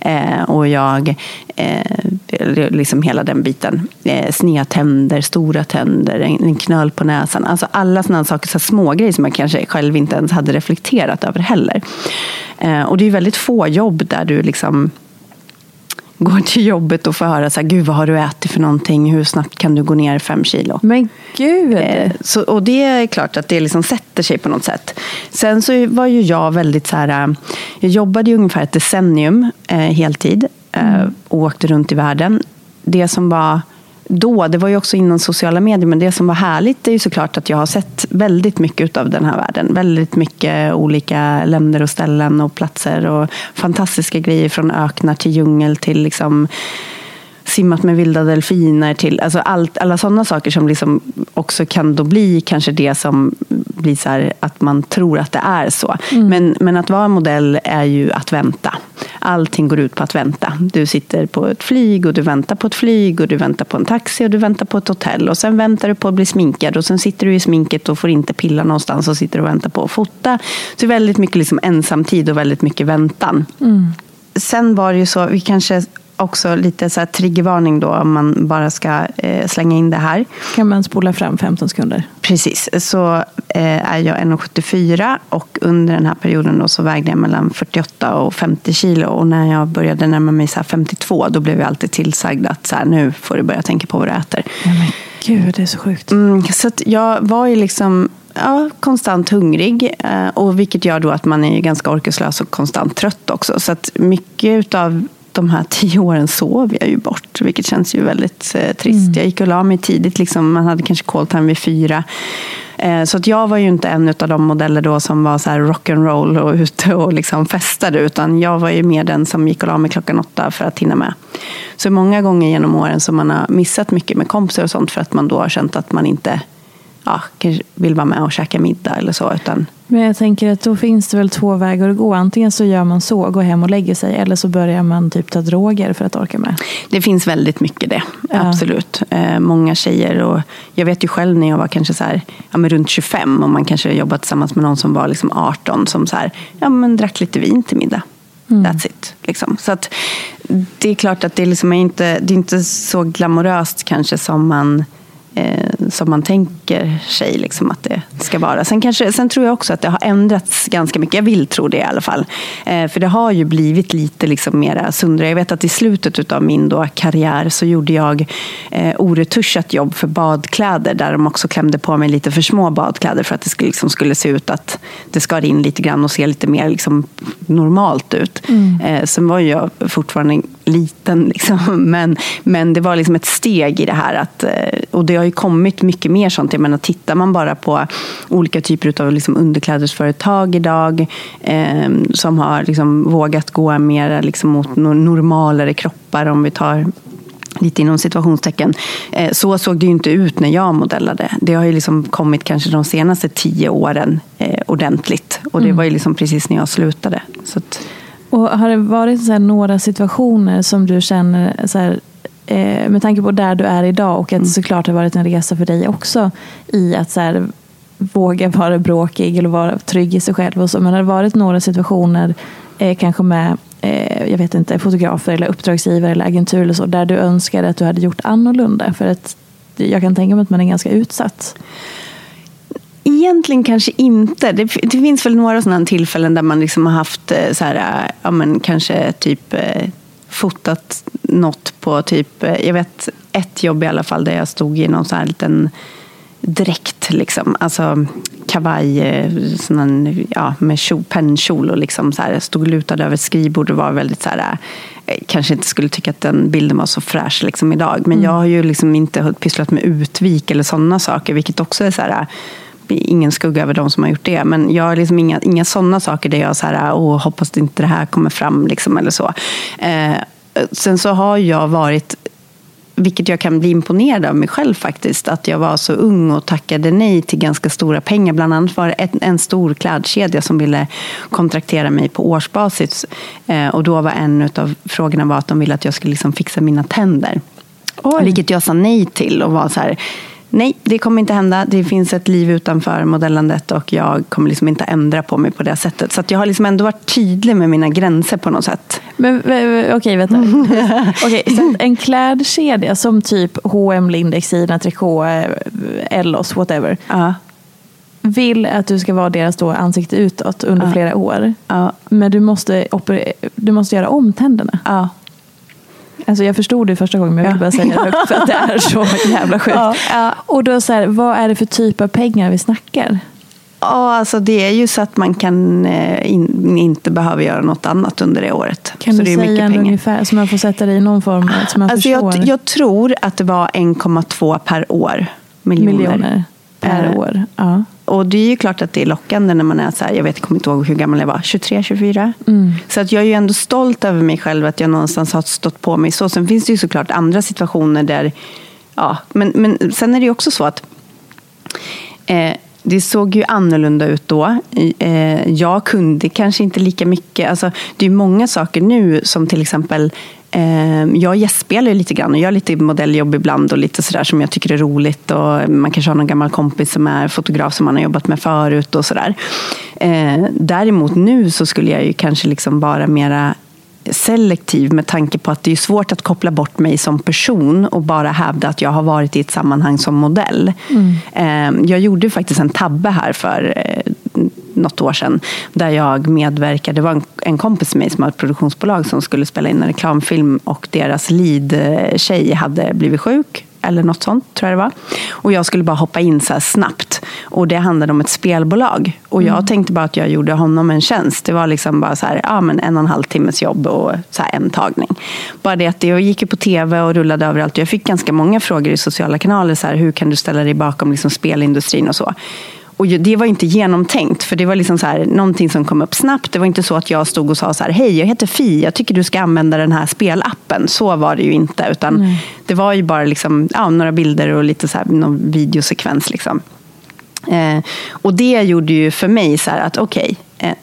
Eh, och jag, eh, liksom hela den biten. Eh, sneda tänder, stora tänder, en, en knöl på näsan. Alltså alla sådana saker, så små grejer som jag kanske själv inte ens hade reflekterat över heller. Eh, och det är väldigt få jobb där du liksom går till jobbet och får höra så här, gud vad har du ätit för någonting, hur snabbt kan du gå ner fem kilo? Men gud! Eh, så, och det är klart att det liksom sätter sig på något sätt. Sen så var ju jag väldigt så här, eh, jag jobbade i ungefär ett decennium eh, heltid eh, och åkte runt i världen. Det som var då, det var ju också inom sociala medier, men det som var härligt är ju såklart att jag har sett väldigt mycket av den här världen. Väldigt mycket olika länder och ställen och platser och fantastiska grejer från öknar till djungel till liksom simmat med vilda delfiner till alltså allt, alla sådana saker som liksom också kan då bli kanske det som blir så här, att man tror att det är så. Mm. Men, men att vara modell är ju att vänta. Allting går ut på att vänta. Du sitter på ett flyg och du väntar på ett flyg och du väntar på en taxi och du väntar på ett hotell och sen väntar du på att bli sminkad och sen sitter du i sminket och får inte pilla någonstans och sitter och väntar på att fota. Så väldigt mycket liksom ensamtid och väldigt mycket väntan. Mm. Sen var det ju så, vi kanske också lite så här triggervarning då om man bara ska eh, slänga in det här. Kan man spola fram 15 sekunder? Precis, så eh, är jag 1,74 och under den här perioden då så vägde jag mellan 48 och 50 kilo och när jag började närma mig så 52 då blev jag alltid tillsagd att så här, nu får du börja tänka på vad du äter. Ja, men gud, det är så sjukt. Mm, så jag var ju liksom ja, konstant hungrig. Eh, och vilket gör då att man är ganska orkeslös och konstant trött också. Så att mycket av de här tio åren sov jag ju bort, vilket känns ju väldigt eh, trist. Mm. Jag gick och la mig tidigt, liksom, man hade kanske call time vid fyra. Eh, så att jag var ju inte en av de modeller då som var så här rock'n'roll och ute och liksom festade, utan jag var ju mer den som gick och la mig klockan åtta för att hinna med. Så många gånger genom åren som man har missat mycket med kompisar och sånt för att man då har känt att man inte ja, vill vara med och käka middag eller så. Utan... Men jag tänker att då finns det väl två vägar att gå. Antingen så gör man så, går hem och lägger sig. Eller så börjar man typ ta droger för att orka med. Det finns väldigt mycket det, ja. absolut. Eh, många tjejer och jag vet ju själv när jag var kanske så här, ja, men runt 25 och man kanske jobbat tillsammans med någon som var liksom 18 som så här, ja, men drack lite vin till middag. Mm. That's it. Liksom. Så att, det är klart att det, liksom är inte, det är inte så glamoröst kanske som man eh, som man tänker sig liksom att det ska vara. Sen, kanske, sen tror jag också att det har ändrats ganska mycket. Jag vill tro det i alla fall. Eh, för det har ju blivit lite liksom mera sundare. Jag vet att i slutet av min då karriär så gjorde jag eh, oretuschat jobb för badkläder där de också klämde på mig lite för små badkläder för att det skulle, liksom, skulle se ut att det skar in lite grann och se lite mer liksom, normalt ut. Mm. Eh, sen var jag fortfarande liten, liksom. men, men det var liksom ett steg i det här. Att, eh, och det har ju kommit mycket mer sånt. Jag menar, tittar man bara på olika typer av liksom underklädesföretag idag eh, som har liksom vågat gå mer liksom mot normalare kroppar, om vi tar lite inom situationstecken. Eh, så såg det ju inte ut när jag modellade. Det har ju liksom kommit kanske de senaste tio åren eh, ordentligt. Och det mm. var ju liksom precis när jag slutade. Att... Och har det varit några situationer som du känner, så här, eh, med tanke på där du är idag och att det mm. såklart har varit en resa för dig också i att så här, våga vara bråkig eller vara trygg i sig själv. Och så. Men har det varit några situationer, eh, kanske med eh, jag vet inte, fotografer eller uppdragsgivare eller agentur eller så, där du önskade att du hade gjort annorlunda? För att jag kan tänka mig att man är ganska utsatt. Egentligen kanske inte. Det, det finns väl några sådana tillfällen där man liksom har haft eh, så här, ja, men kanske typ eh, fotat något på typ, eh, jag vet ett jobb i alla fall där jag stod i någon sån här liten dräkt, liksom. alltså kavaj sån ja, med pennkjol och liksom så här, stod lutad över skrivbord och var väldigt så här, kanske inte skulle tycka att den bilden var så fräsch liksom idag. Men mm. jag har ju liksom inte pysslat med utvik eller sådana saker, vilket också är så här, ingen skugga över de som har gjort det. Men jag har liksom inga, inga sådana saker där jag så här, Åh, hoppas inte det här kommer fram. Liksom, eller så. Eh, sen så har jag varit vilket jag kan bli imponerad av mig själv faktiskt, att jag var så ung och tackade nej till ganska stora pengar. Bland annat var det en stor klädkedja som ville kontraktera mig på årsbasis. Eh, och då var en av frågorna var att de ville att jag skulle liksom fixa mina tänder. Oj. Vilket jag sa nej till och var så här, Nej, det kommer inte hända. Det finns ett liv utanför modellandet och jag kommer liksom inte ändra på mig på det sättet. Så jag har liksom ändå varit tydlig med mina gränser på något sätt. Men okej, okay, vänta. okay, så en klädkedja som typ H&M, Lindex, Ina, Tricot, eh, Ellos, whatever. Uh. Vill att du ska vara deras då ansikte utåt under uh. flera år. Uh. Men du måste, du måste göra om tänderna. Ja. Alltså jag förstod det första gången men jag vill bara säga det högt för att det är så jävla sjukt. Ja, ja. Och då så här, vad är det för typ av pengar vi snackar? Ja, alltså det är ju så att man kan eh, in, inte behöva göra något annat under det året. Kan så du det är säga mycket en ungefär så man får sätta det i någon form? Så man alltså jag, jag, tror att det var 1,2 per år. Miljoner. Miljoner per eh, år. Ja och det är ju klart att det är lockande när man är så här, jag vet, jag kommer inte ihåg hur gammal jag var, 23, 24. Mm. Så att jag är ju ändå stolt över mig själv att jag någonstans har stått på mig så. Sen finns det ju såklart andra situationer där, ja, men, men sen är det ju också så att eh, det såg ju annorlunda ut då. Eh, jag kunde kanske inte lika mycket. Alltså, det är många saker nu som till exempel jag gästspelar lite grann och gör lite modelljobb ibland och lite sådär som jag tycker är roligt. Och man kanske har någon gammal kompis som är fotograf som man har jobbat med förut och sådär. Ehm, däremot nu så skulle jag ju kanske liksom vara mera selektiv med tanke på att det är svårt att koppla bort mig som person och bara hävda att jag har varit i ett sammanhang som modell. Mm. Ehm, jag gjorde faktiskt en tabbe här för eh, något år sedan där jag medverkade. Det var en, en kompis med mig som har ett produktionsbolag som skulle spela in en reklamfilm och deras lead-tjej hade blivit sjuk eller något sånt, tror jag det var. Och jag skulle bara hoppa in så snabbt. Och det handlade om ett spelbolag. Och jag mm. tänkte bara att jag gjorde honom en tjänst. Det var liksom bara så här, ja, men en och en halv timmes jobb och så en tagning. Bara det att jag gick på tv och rullade överallt. Jag fick ganska många frågor i sociala kanaler. Så här, hur kan du ställa dig bakom liksom spelindustrin och så. Och det var inte genomtänkt, för det var liksom så här, någonting som kom upp snabbt. Det var inte så att jag stod och sa så här, hej, jag heter Fi, jag tycker du ska använda den här spelappen. Så var det ju inte, utan mm. det var ju bara liksom, ja, några bilder och lite så här, någon videosekvens. Liksom. Eh, och det gjorde ju för mig så här att okej, okay, eh,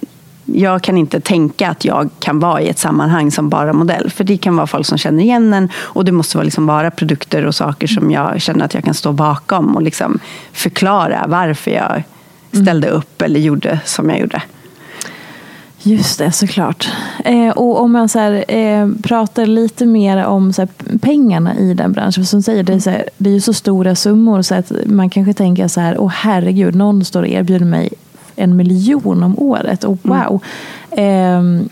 jag kan inte tänka att jag kan vara i ett sammanhang som bara modell. För det kan vara folk som känner igen en och det måste vara liksom bara produkter och saker som jag känner att jag kan stå bakom och liksom förklara varför jag ställde upp eller gjorde som jag gjorde. Just det, såklart. Eh, och om man så här, eh, pratar lite mer om så här, pengarna i den branschen. Som säger, det, är så här, det är ju så stora summor så att man kanske tänker så här, åh herregud, någon står och erbjuder mig en miljon om året. Och mm. wow. Mm.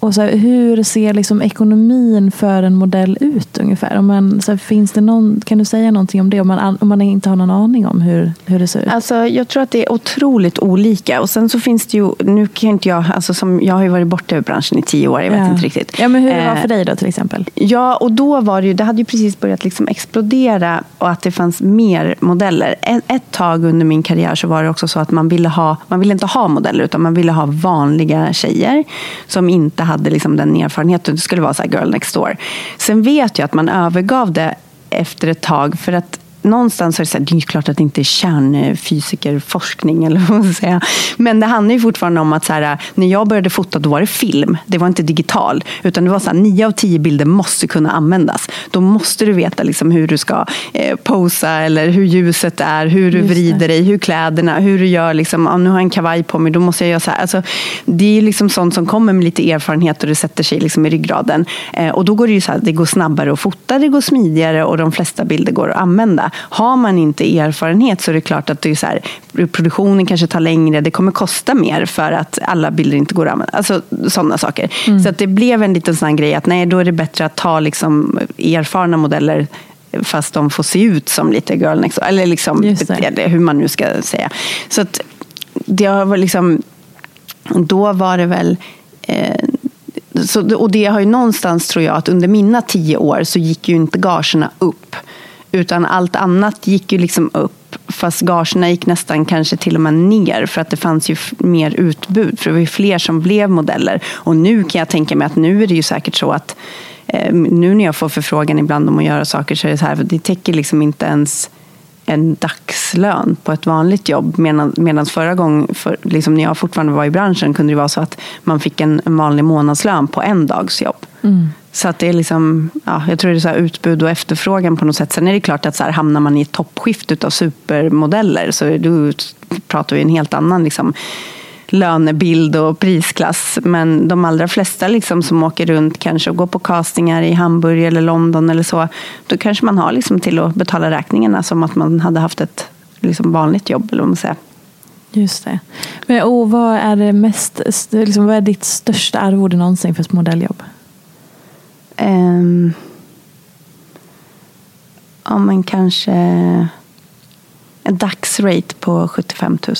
Eh, och så här, hur ser liksom ekonomin för en modell ut ungefär? Om man, så här, finns det någon, kan du säga någonting om det om man, om man inte har någon aning om hur, hur det ser ut? Alltså, jag tror att det är otroligt olika. Och sen så finns det ju, nu kan inte jag, alltså som, jag har ju varit borta ur branschen i tio år, jag vet ja. inte riktigt. Ja, men hur det var för dig då till exempel? Ja, och då var det ju, det hade ju precis börjat liksom explodera och att det fanns mer modeller. Ett, ett tag under min karriär så var det också så att man ville ha, man ville inte ha modeller utan man ville ha vanliga tjejer som inte hade liksom den erfarenheten. Det skulle vara så här girl next door. Sen vet jag att man övergav det efter ett tag för att någonstans är det, så här, det är klart att det inte är kärnfysikerforskning, eller vad man säga. men det handlar ju fortfarande om att så här, när jag började fota då var det film, det var inte digital. Utan det var så här, nio av tio bilder måste kunna användas. Då måste du veta liksom hur du ska eh, posa, eller hur ljuset är, hur du vrider dig, hur kläderna, hur du gör, liksom, ah, nu har jag en kavaj på mig, då måste jag göra så här. Alltså, det är liksom sånt som kommer med lite erfarenhet och det sätter sig liksom i ryggraden. Eh, och då går det ju så här, det går snabbare att fota, det går smidigare och de flesta bilder går att använda. Har man inte erfarenhet så är det klart att det är så här, produktionen kanske tar längre, det kommer kosta mer för att alla bilder inte går att använda. Alltså sådana saker. Mm. Så att det blev en liten sån grej att nej, då är det bättre att ta liksom erfarna modeller fast de får se ut som lite girl next Eller liksom beteende, hur man nu ska säga. Så att det var liksom, då var det väl eh, så, och det har ju någonstans, tror jag, att under mina tio år så gick ju inte gagerna upp. Utan allt annat gick ju liksom upp. Fast gagerna gick nästan kanske till och med ner för att det fanns ju mer utbud. För det var ju fler som blev modeller. Och nu kan jag tänka mig att nu är det ju säkert så att eh, nu när jag får förfrågan ibland om att göra saker så är det så här, det täcker liksom inte ens en dagslön på ett vanligt jobb. Medan förra gången, för, liksom när jag fortfarande var i branschen, kunde det vara så att man fick en, en vanlig månadslön på en dags jobb. Mm. Så att det är liksom, ja, jag tror det är så utbud och efterfrågan på något sätt. Sen är det klart att så här, hamnar man i ett toppskift av supermodeller så då pratar vi en helt annan liksom, lönebild och prisklass. Men de allra flesta liksom som åker runt kanske och går på castingar i Hamburg eller London eller så, då kanske man har liksom till att betala räkningarna som att man hade haft ett liksom vanligt jobb. Eller vad man säger. Just det. Men, och vad är det mest, liksom, vad är ditt största arvode någonsin för ett modelljobb? Um, ja, men kanske en dagsrate på 75 000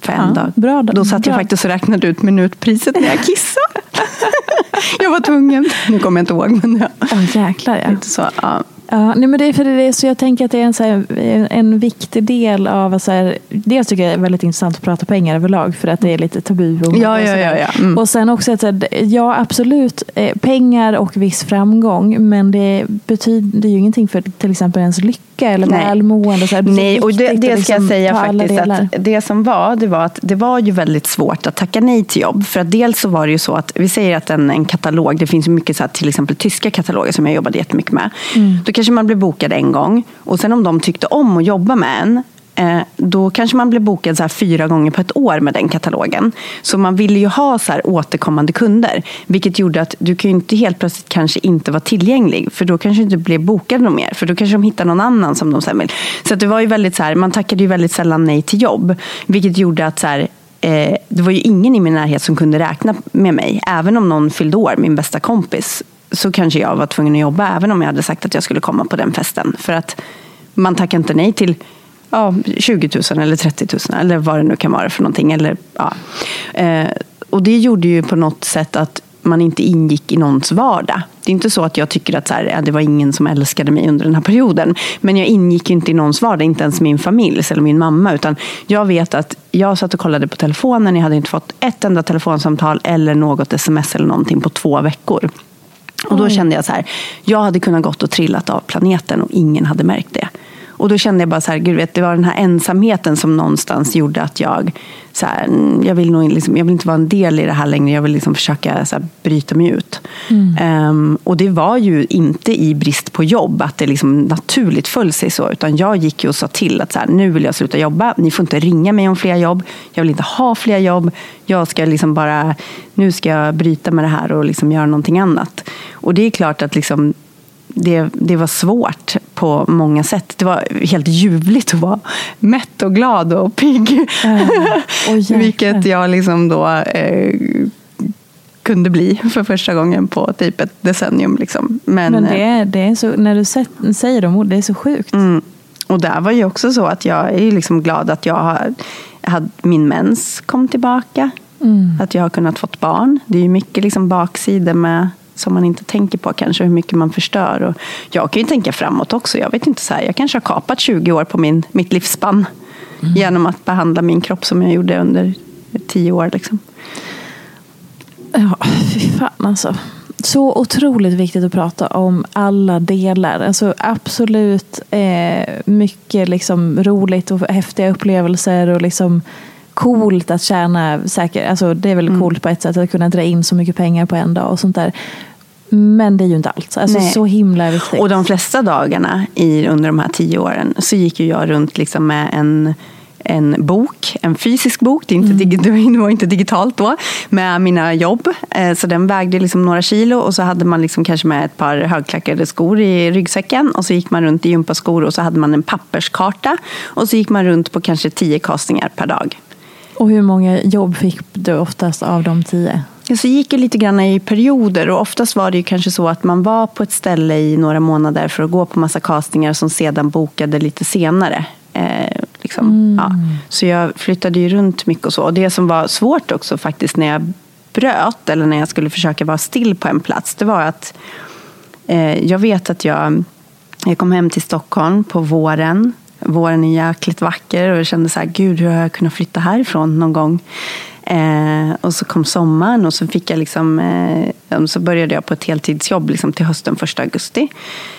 för en ja, dag. Bra, då satt bra. jag faktiskt och räknade ut minutpriset när jag kissade. jag var tvungen. Nu kommer jag inte ihåg. Men ja. Oh, jäklar ja. Inte så, ja. Ja, nej, men det är för det så jag tänker att det är en, så här, en viktig del av... Så här, dels tycker jag det är väldigt intressant att prata pengar överlag för att det är lite tabu. Och, ja, ja, ja, ja. Mm. och sen också att ja absolut eh, pengar och viss framgång men det betyder ju ingenting för till exempel ens lycka eller Nej. välmående. Så här, nej, och det, det ska liksom jag säga faktiskt att det som var, det var att det var ju väldigt svårt att tacka nej till jobb. För att dels så var det ju så att, vi säger att en, en katalog, det finns ju mycket så här, till exempel tyska kataloger som jag jobbade jättemycket med. Mm. Då kanske man blev bokad en gång och sen om de tyckte om att jobba med en eh, då kanske man blev bokad så här fyra gånger på ett år med den katalogen. Så man ville ju ha så här återkommande kunder. Vilket gjorde att du kan ju inte helt plötsligt kanske inte vara tillgänglig. För då kanske du inte blev bokad någon mer. För då kanske de hittar någon annan som de sen vill. Så det var ju väldigt så här, man tackade ju väldigt sällan nej till jobb. Vilket gjorde att så här, eh, det var ju ingen i min närhet som kunde räkna med mig. Även om någon fyllde år, min bästa kompis så kanske jag var tvungen att jobba även om jag hade sagt att jag skulle komma på den festen. För att man tackar inte nej till ja, 20 000 eller 30 000 eller vad det nu kan vara för någonting. Eller, ja. Eh, och det gjorde ju på något sätt att man inte ingick i någons vardag. Det är inte så att jag tycker att så här, det var ingen som älskade mig under den här perioden. Men jag ingick inte i någons vardag, inte ens min familj eller min mamma. Utan jag vet att jag satt och kollade på telefonen, jag hade inte fått ett enda telefonsamtal eller något sms eller någonting på två veckor. Och då kände jag så här, jag hade kunnat gått och trillat av planeten och ingen hade märkt det. Och då kände jag bara så här, gud vet, det var den här ensamheten som någonstans gjorde att jag, så här, mm, jag, vill nog liksom, jag vill inte vara en del i det här längre. Jag vill liksom försöka så här, bryta mig ut. Mm. Um, och det var ju inte i brist på jobb att det liksom naturligt föll sig så. Utan jag gick ju och sa till att så här, nu vill jag sluta jobba. Ni får inte ringa mig om fler jobb. Jag vill inte ha fler jobb. Jag ska liksom bara, nu ska jag bryta med det här och liksom göra någonting annat. Och det är klart att liksom, det, det var svårt på många sätt. Det var helt ljuvligt att vara mätt och glad och pigg. Mm. Oh, Vilket jag liksom då eh, kunde bli för första gången på typ ett decennium. Liksom. Men, Men det, är, det är så, när du säger de orden, det är så sjukt. Mm. Och där var ju också så att jag är liksom glad att jag har, hade, min mens kom tillbaka. Mm. Att jag har kunnat fått barn. Det är ju mycket liksom baksidor med som man inte tänker på kanske, hur mycket man förstör. Och jag kan ju tänka framåt också. Jag vet inte, så här, jag kanske har kapat 20 år på min, mitt livsspann mm. genom att behandla min kropp som jag gjorde under 10 år. Liksom. Ja, fy fan alltså. så otroligt viktigt att prata om alla delar. Alltså absolut eh, mycket liksom roligt och häftiga upplevelser och liksom coolt att tjäna säkert. Alltså det är väl mm. coolt på ett sätt att kunna dra in så mycket pengar på en dag och sånt där. Men det är ju inte allt. Alltså så himla viktigt. Och de flesta dagarna i, under de här tio åren så gick ju jag runt liksom med en en bok, en fysisk bok, det, inte, mm. det var inte digitalt då, med mina jobb. Eh, så den vägde liksom några kilo och så hade man liksom kanske med ett par högklackade skor i ryggsäcken och så gick man runt i gympaskor och så hade man en papperskarta och så gick man runt på kanske tio kastningar per dag. Och hur många jobb fick du oftast av de tio? Så gick det lite grann i perioder och oftast var det ju kanske så att man var på ett ställe i några månader för att gå på massa castningar som sedan bokade lite senare. Eh, liksom. mm. ja. Så jag flyttade ju runt mycket och så. Och det som var svårt också faktiskt när jag bröt eller när jag skulle försöka vara still på en plats, det var att eh, jag vet att jag, jag kom hem till Stockholm på våren våren är jäkligt vacker och jag kände så här, gud hur har jag kunnat flytta härifrån någon gång? Eh, och så kom sommaren och så fick jag liksom, eh, så började jag på ett heltidsjobb liksom till hösten, första augusti.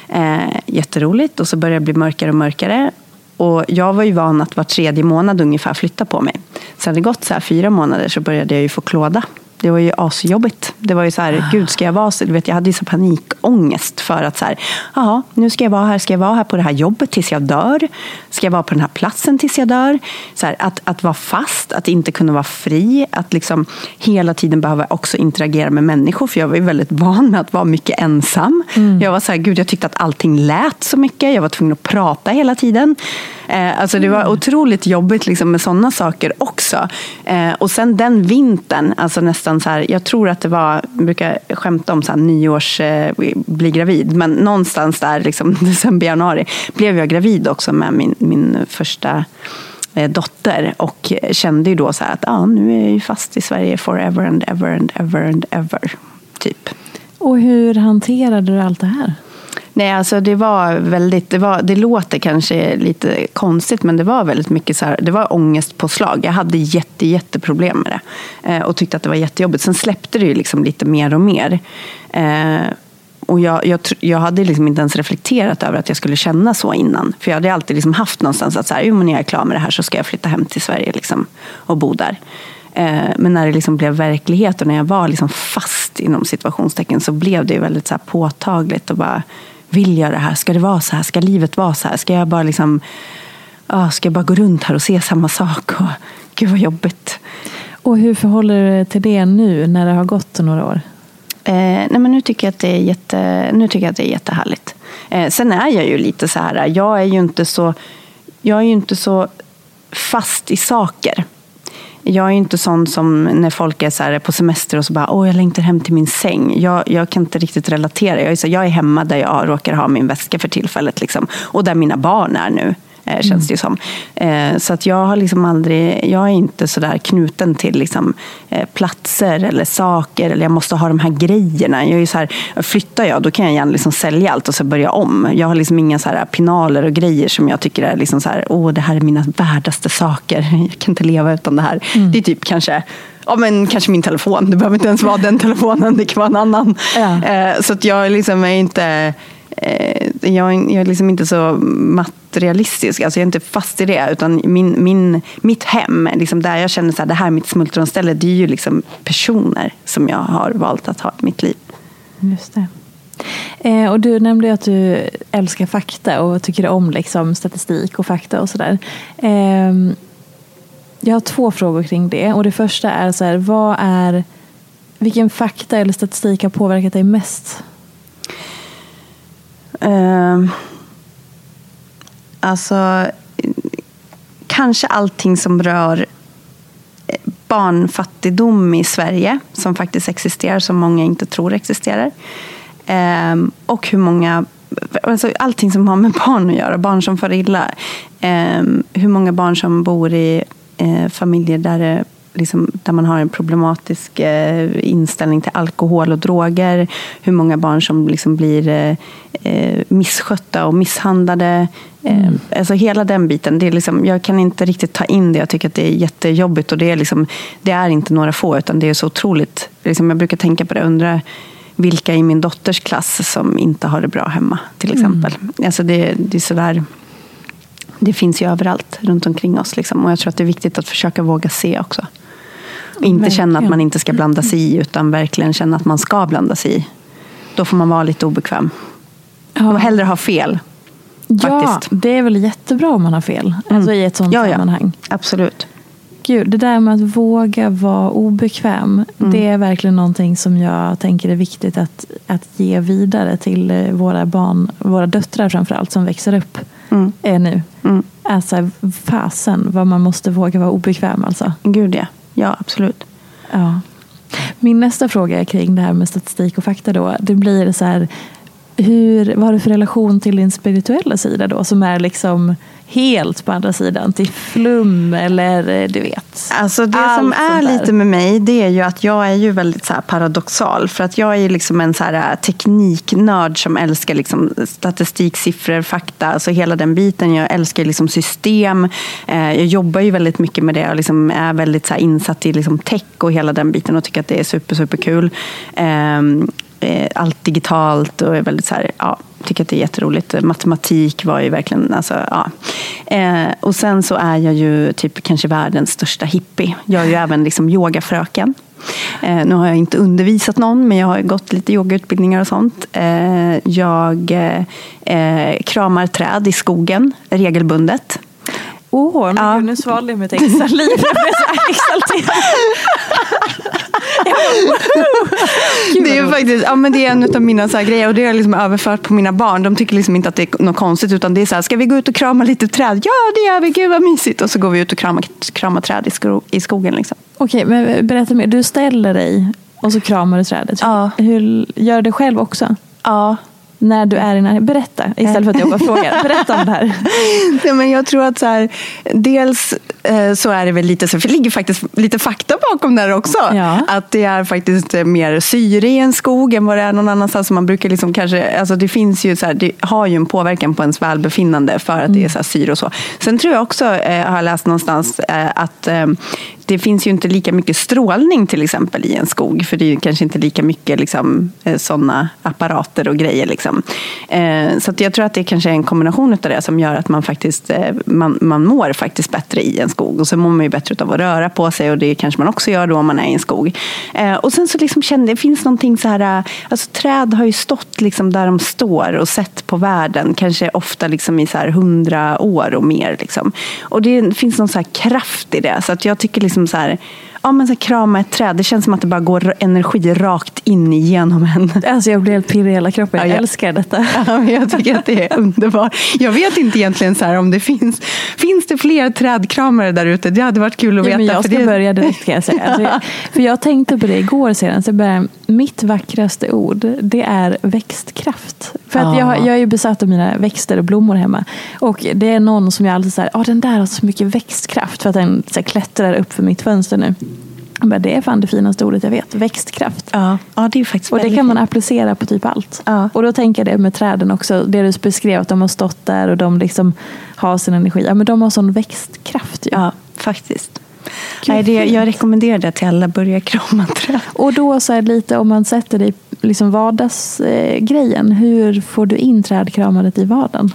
Eh, jätteroligt och så började det bli mörkare och mörkare. Och jag var ju van att var tredje månad ungefär flytta på mig. Sen det gått så här fyra månader så började jag ju få klåda det var ju asjobbigt. Det var ju så här, ah. gud ska jag vara så? Du vet, jag hade ju så panikångest för att så här, jaha, nu ska jag vara här, ska jag vara här på det här jobbet tills jag dör? Ska jag vara på den här platsen tills jag dör? Så här, att, att vara fast, att inte kunna vara fri, att liksom hela tiden behöva också interagera med människor, för jag var ju väldigt van med att vara mycket ensam. Mm. Jag var så här, gud jag tyckte att allting lät så mycket, jag var tvungen att prata hela tiden. Eh, alltså det var mm. otroligt jobbigt liksom med sådana saker också. Eh, och sen den vintern, alltså nästan så här, jag tror att det var, jag brukar skämta om så här, nyårs, eh, bli gravid, men någonstans där, liksom, december, januari, blev jag gravid också med min, min första eh, dotter och kände ju då så att ah, nu är jag ju fast i Sverige forever and ever and ever and ever. Typ. Och hur hanterade du allt det här? Nej, alltså det var väldigt, det, var, det låter kanske lite konstigt, men det var väldigt mycket så här, det var ångestpåslag. Jag hade jätte, jätteproblem med det eh, och tyckte att det var jättejobbigt. Sen släppte det ju liksom lite mer och mer. Eh, och jag, jag, jag, hade liksom inte ens reflekterat över att jag skulle känna så innan. För jag hade alltid liksom haft någonstans att så här, jo, men när jag är klar med det här så ska jag flytta hem till Sverige liksom, och bo där. Eh, men när det liksom blev verklighet och när jag var liksom fast inom situationstecken så blev det väldigt så påtagligt. och bara vill jag det här? Ska det vara så här? Ska livet vara så här? Ska jag bara liksom ah, ska jag bara gå runt här och se samma sak? Och, gud vad jobbigt. Och hur förhåller du dig till det nu när det har gått några år? Eh, nej men nu, tycker jag att det är jätte, nu tycker jag att det är jättehärligt. Eh, sen är jag ju lite så här, jag är ju inte så, jag är ju inte så fast i saker jag är inte sån som när folk är så på semester och så bara, åh jag längtar hem till min säng. Jag, jag kan inte riktigt relatera. Jag är, så, jag är hemma där jag råkar ha min väska för tillfället. Liksom. Och där mina barn är nu. Eh, känns det ju som. Eh, så att jag har liksom aldrig, jag är inte så där knuten till liksom, eh, platser eller saker, eller jag måste ha de här grejerna. Jag är så här, flyttar jag, då kan jag gärna liksom sälja allt och så börja om. Jag har liksom inga så här pinaler och grejer som jag tycker är liksom så här, åh det här är mina värdaste saker. Jag kan inte leva utan det här. Mm. Det är typ kanske ja, men kanske min telefon. Det behöver inte ens vara den telefonen, det kan vara en annan. Ja. Så att jag liksom är inte Eh, Eh, jag, jag är liksom inte så materialistisk, alltså jag är inte fast i det. Utan min, min, mitt hem, liksom där jag känner att det här är mitt smultronställe, det är ju liksom personer som jag har valt att ha i mitt liv. Just det. Eh, och du nämnde att du älskar fakta och tycker om liksom, statistik och fakta och sådär. Eh, jag har två frågor kring det. Och det första är, så här, vad är vilken fakta eller statistik har påverkat dig mest? Eh, alltså, kanske allting som rör eh, barnfattigdom i Sverige, som faktiskt existerar, som många inte tror existerar. Eh, och hur många Alltså allting som har med barn att göra, barn som far illa. Eh, hur många barn som bor i eh, familjer där det liksom, där man har en problematisk eh, inställning till alkohol och droger. Hur många barn som liksom blir eh, eh misskötta och misshandlade. Mm. Alltså hela den biten. Det är liksom, jag kan inte riktigt ta in det. Jag tycker att det är jättejobbigt. Och det, är liksom, det är inte några få, utan det är så otroligt. Liksom, jag brukar tänka på det. Undra vilka i min dotters klass som inte har det bra hemma. till exempel. Mm. Alltså det, det är sådär det finns ju överallt runt omkring oss. Liksom. Och jag tror att det är viktigt att försöka våga se också. Och inte verkligen. känna att man inte ska blanda sig i, utan verkligen känna att man ska blanda sig i. Då får man vara lite obekväm. Ja. Och hellre ha fel. Ja, faktiskt. det är väl jättebra om man har fel. Mm. Alltså i ett sånt ja, ja. sammanhang. Absolut. Gud, det där med att våga vara obekväm. Mm. Det är verkligen någonting som jag tänker är viktigt att, att ge vidare till eh, våra barn. Våra döttrar framförallt som växer upp mm. är nu. Mm. Alltså fasen vad man måste våga vara obekväm alltså. Gud ja, ja absolut. Ja. Min nästa fråga kring det här med statistik och fakta då. Det blir så här, hur, vad har du för relation till din spirituella sida då? Som är liksom helt på andra sidan till flum eller eh, du vet. Alltså det som är lite med mig det är ju att jag är ju väldigt så paradoxal. För att jag är ju liksom en så här eh, tekniknörd som älskar liksom statistik, siffror, fakta. Alltså hela den biten. Jag älskar liksom system. Eh, jag jobbar ju väldigt mycket med det och liksom är väldigt så insatt i liksom tech och hela den biten och tycker att det är super, super kul. Ehm, allt digitalt och är väldigt så här, ja, tycker att det är jätteroligt. Matematik var ju verkligen, alltså, ja. Eh, och sen så är jag ju typ kanske världens största hippie. Jag är ju även liksom yogafröken. Eh, nu har jag inte undervisat någon, men jag har gått lite yogautbildningar och sånt. Eh, jag eh, kramar träd i skogen regelbundet. Åh, oh, ja. nu svalde jag mitt extra liv. Jag blev så exalterad. Det är faktiskt ja, men det är en av mina så grejer och det har jag liksom överfört på mina barn. De tycker liksom inte att det är något konstigt utan det är så här, ska vi gå ut och krama lite träd? Ja, det gör vi. Gud vad mysigt. Och så går vi ut och kramar, kramar träd i, sko i skogen. Liksom. Okej, men berätta mer. Du ställer dig och så kramar du trädet. Ja. Hur, gör du det själv också? Ja när du är i närheten? Berätta istället för att jag bara frågar. Berätta om det här. Ja, men jag tror att så här, dels så är det väl lite så, för det ligger faktiskt lite fakta bakom det här också. Ja. Att det är faktiskt eh, mer syre i en skog än vad det är någon annanstans. Man brukar liksom kanske, alltså det finns ju så här, det har ju en påverkan på ens välbefinnande för att mm. det är mm. så syre och så. Sen tror jag också, eh, har jag läst någonstans, eh, att eh, det finns ju inte lika mycket strålning till exempel i en skog. För det är ju kanske inte lika mycket liksom, eh, sådana apparater och grejer. Liksom. Eh, så jag tror att det kanske är en kombination av det som gör att man faktiskt eh, man, man mår faktiskt bättre i en skog. Och så mår man ju bättre av att röra på sig och det kanske man också gör då om man är i en skog. Eh, och sen så liksom kände det finns någonting så här, eh, alltså träd har ju stått liksom där de står och sett på världen, kanske ofta liksom i så här hundra år och mer. Liksom. Och det finns någon så kraft i det. Så att jag tycker liksom så här, ja, men så krama ett träd. Det känns som att det bara går energi rakt in igenom en. Alltså jag blir helt pirrig i hela kroppen. Jag ja, älskar detta. Ja, jag tycker att det är underbart. Jag vet inte egentligen så om det finns, finns det fler trädkramare där ute. Det hade varit kul att ja, veta. Men jag ska det... börja direkt kan jag säga. Alltså, jag, för jag tänkte på det igår sedan. Så bara, mitt vackraste ord det är växtkraft. För att jag, jag är ju besatt av mina växter och blommor hemma. Och det är någon som jag alltid säger, ah, den där har så mycket växtkraft. För att den så här, klättrar upp för mitt fönster nu. Men det är fan det finaste ordet jag vet. Växtkraft. Ja, ja det är faktiskt Och det kan man applicera på typ allt. Ja. Och då tänker jag det med träden också. Det du beskrev att de har stått där och de liksom har sin energi. Ja, men de har sån växtkraft ju. Ja, faktiskt. Nej, det, jag rekommenderar det till alla, börja krama träd. Och då så är det lite om man sätter dig liksom vardagsgrejen. Hur får du in trädkramandet i vardagen?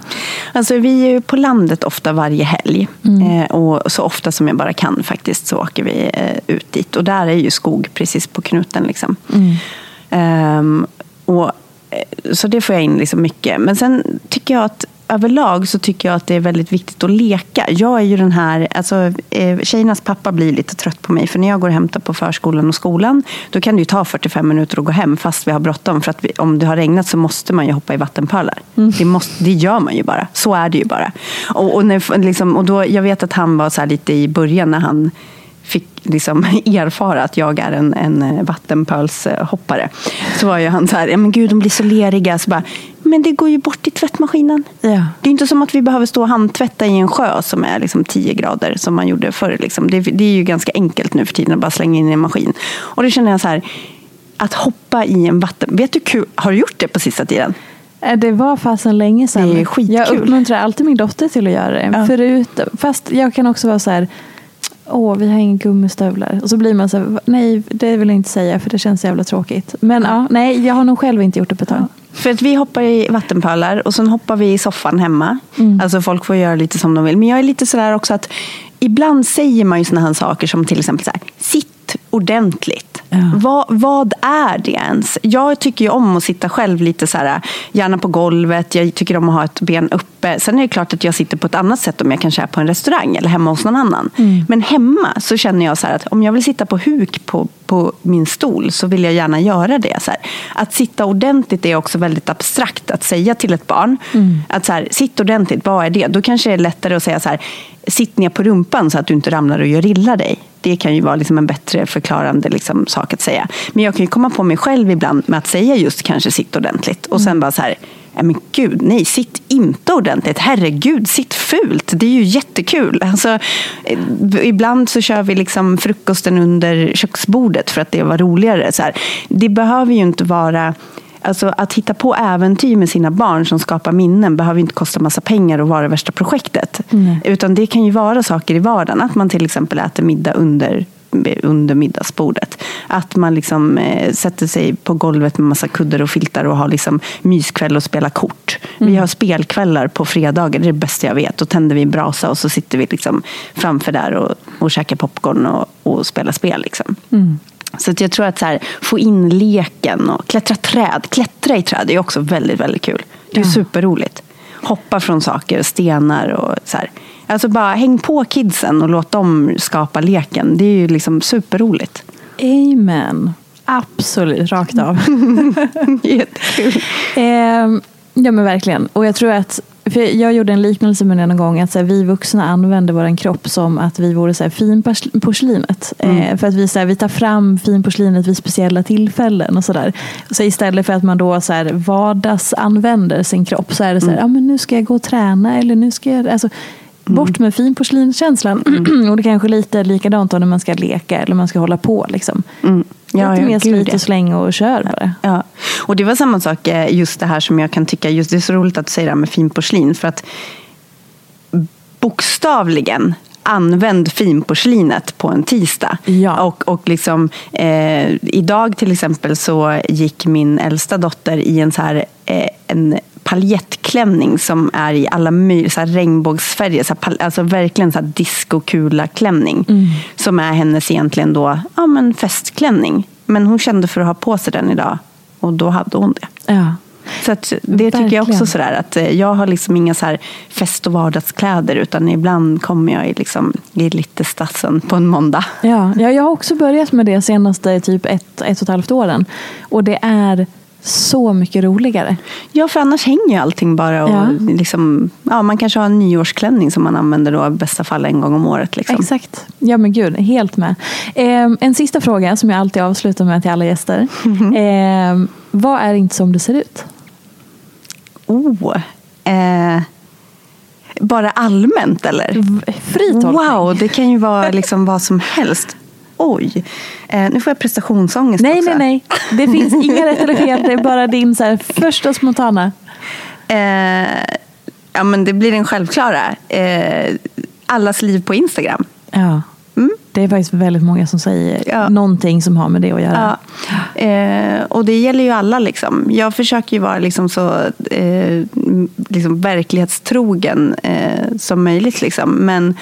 Alltså, vi är ju på landet ofta varje helg. Mm. Eh, och så ofta som jag bara kan faktiskt så åker vi eh, ut dit. Och där är ju skog precis på knuten. Liksom. Mm. Um, och, eh, så det får jag in liksom mycket. Men sen tycker jag att överlag så tycker jag att det är väldigt viktigt att leka. Jag är ju den här, alltså, eh, tjejernas pappa blir lite trött på mig. För när jag går och hämtar på förskolan och skolan, då kan det ju ta 45 minuter att gå hem fast vi har bråttom. För att vi, om det har regnat så måste man ju hoppa i vattenpölar. Mm. Det, måste, det gör man ju bara. Så är det ju bara. Och, och, när, liksom, och då, jag vet att han var så lite i början när han fick liksom erfara att jag är en, en vattenpölshoppare. Så var ju han så här, ja men gud de blir så leriga. Så bara, men det går ju bort i tvättmaskinen. Ja. Det är inte som att vi behöver stå och handtvätta i en sjö som är liksom 10 grader som man gjorde förr. Liksom. Det, det, är ju ganska enkelt nu för tiden att bara slänga in i en maskin. Och då känner jag så här, att hoppa i en vatten... Vet du kul? Har du gjort det på sista tiden? Eh, det var fasen länge sedan. Det är skitkul. Jag uppmuntrar alltid min dotter till att göra det. Ja. Förut, fast jag kan också vara så här åh, vi har inga gummistövlar. Och så blir man så här, nej, det vill jag inte säga för det känns så jävla tråkigt. Men ja, nej, jag har nog själv inte gjort det på ett tag. För att vi hoppar i vattenpölar och sen hoppar vi i soffan hemma. Mm. Alltså folk får göra lite som de vill. Men jag är lite sådär också att ibland säger man ju sådana här saker som till exempel så här, sitt ordentligt. Ja. Vad, vad, är det ens? Jag tycker ju om att sitta själv lite så här, gärna på golvet. Jag tycker om att ha ett ben uppe. Sen är det klart att jag sitter på ett annat sätt om jag kanske är på en restaurang eller hemma hos någon annan. Mm. Men hemma så känner jag så att om jag vill sitta på huk på, på min stol så vill jag gärna göra det. Så här. Att sitta ordentligt är också väldigt abstrakt att säga till ett barn. Mm. Att så här, sitt ordentligt, vad är det? Då kanske det är lättare att säga så här, sitt ner på rumpan så att du inte ramlar och gör illa dig. Det kan ju vara liksom en bättre förklarande liksom sak att säga. Men jag kan ju komma på mig själv ibland med att säga just kanske sitt ordentligt. Och sen mm. bara så här, men gud, nej, sitt inte ordentligt. Herregud, sitt fult. Det är ju jättekul. Alltså, eh, ibland så kör vi liksom frukosten under köksbordet för att det var roligare. Så här, det behöver ju inte vara Alltså att hitta på äventyr med sina barn som skapar minnen behöver inte kosta massa pengar och vara det värsta projektet. Mm. Utan det kan ju vara saker i vardagen. Att man till exempel äter middag under under middagsbordet. Att man liksom, eh, sätter sig på golvet med massa kuddar och filtar och har liksom myskväll och spelar kort. Mm. Vi har spelkvällar på fredagar, det är det bästa jag vet. Då tänder vi en brasa och så sitter vi liksom framför där och, och käkar popcorn och, och spelar spel. Liksom. Mm. Så att jag tror att så här, få in leken och klättra träd. Klättra i träd är också väldigt, väldigt kul. Det är ja. superroligt. Hoppa från saker, stenar och så här. Alltså bara häng på kidsen och låt dem skapa leken. Det är ju liksom superroligt. Amen. Absolut, rakt av. Jättekul. eh, ja men verkligen. Och jag tror att för jag gjorde en liknelse med det någon gång, att så här, vi vuxna använder vår kropp som att vi vore så här, finporslinet. Mm. Eh, för att vi, så här, vi tar fram finporslinet vid speciella tillfällen. och så där. Så Istället för att man då så här, vardagsanvänder sin kropp så är det så här, mm. ja, men nu ska jag gå och träna eller nu ska jag... Alltså. Bort med finporslinskänslan. Mm. och det kanske är lite likadant när man ska leka eller man ska hålla på. Liksom. Mm. Ja, lite mer slit och släng och kör bara. Ja. Och det var samma sak, eh, just det här som jag kan tycka, just det är så roligt att säga det här med finporslin. För att bokstavligen använd finporslinet på en tisdag. Ja. Och, och liksom, eh, idag till exempel så gick min äldsta dotter i en så här, en paljettklänning som är i alla möjliga här regnbågsfärger. Så här, alltså verkligen så discokula klänning. Mm. Som är hennes egentligen då, ja, men festklänning. Men hon kände för att ha på sig den idag och då hade hon det. Ja. Så att det Verkligen. tycker jag också sådär att eh, jag har liksom inga så här fest och vardagskläder utan ibland kommer jag i, liksom, i lite stassen på en måndag. Ja, ja, jag har också börjat med det senaste typ ett, ett och ett halvt åren. Och det är så mycket roligare. Ja, för annars hänger ju allting bara. Och ja. Liksom, ja, man kanske har en nyårsklänning som man använder då i bästa fall en gång om året. Liksom. Exakt. Ja, men gud, helt med. Eh, en sista fråga som jag alltid avslutar med till alla gäster. Eh, vad är inte som det ser ut? Oh, eh, bara allmänt eller? Fri tolkning. Wow, det kan ju vara liksom vad som helst. Oj, eh, nu får jag prestationsångest nej, också. Nej, nej, nej. Det finns inga rätt eller fel. Det är bara din så här, första spontana. Eh, ja, men det blir den självklara. Eh, allas liv på Instagram. Ja. Mm. Det är faktiskt väldigt många som säger ja. någonting som har med det att göra. Ja. Eh, och det gäller ju alla. Liksom. Jag försöker ju vara liksom så eh, liksom verklighetstrogen eh, som möjligt. Liksom. Men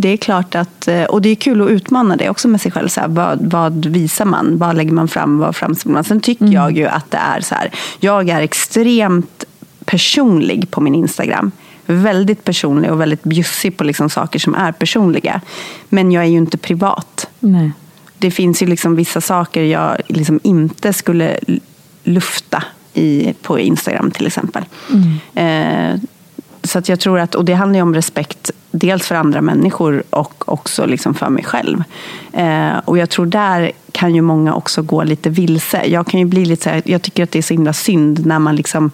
det är klart att, eh, och det är kul att utmana det också med sig själv. Så här, vad, vad, visar man? Vad lägger man fram? Vad framställer man? Sen tycker mm. jag ju att det är så här. Jag är extremt personlig på min Instagram. Väldigt personlig och väldigt bjussig på liksom saker som är personliga. Men jag är ju inte privat. Nej. Det finns ju liksom vissa saker jag liksom inte skulle lufta i, på Instagram till exempel. Mm. Eh, så att jag tror att, och det handlar ju om respekt dels för andra människor och också liksom för mig själv. Eh, och jag tror där kan ju många också gå lite vilse. Jag kan ju bli lite så här, jag tycker att det är så himla synd när man liksom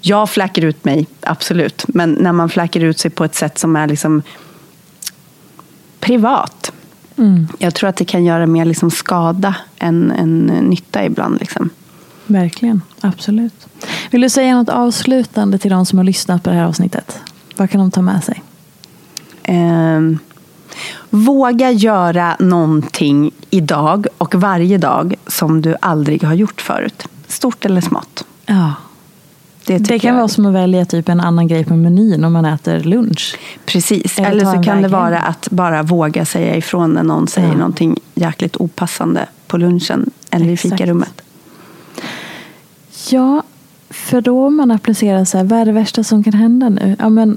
jag fläker ut mig, absolut. Men när man fläker ut sig på ett sätt som är liksom privat. Mm. Jag tror att det kan göra mer liksom skada än, än nytta ibland. Liksom. Verkligen, absolut. Vill du säga något avslutande till de som har lyssnat på det här avsnittet? Vad kan de ta med sig? Um, Våga göra någonting idag och varje dag som du aldrig har gjort förut. Stort eller smått. Ja. Det, det kan jag. vara som att välja typ en annan grej på menyn om man äter lunch. Precis, eller, eller så kan det vara att bara våga säga ifrån när någon säger ja. någonting jäkligt opassande på lunchen eller Exakt. i fikarummet. Ja, för då om man applicerar så här, vad är det värsta som kan hända nu? Ja, men,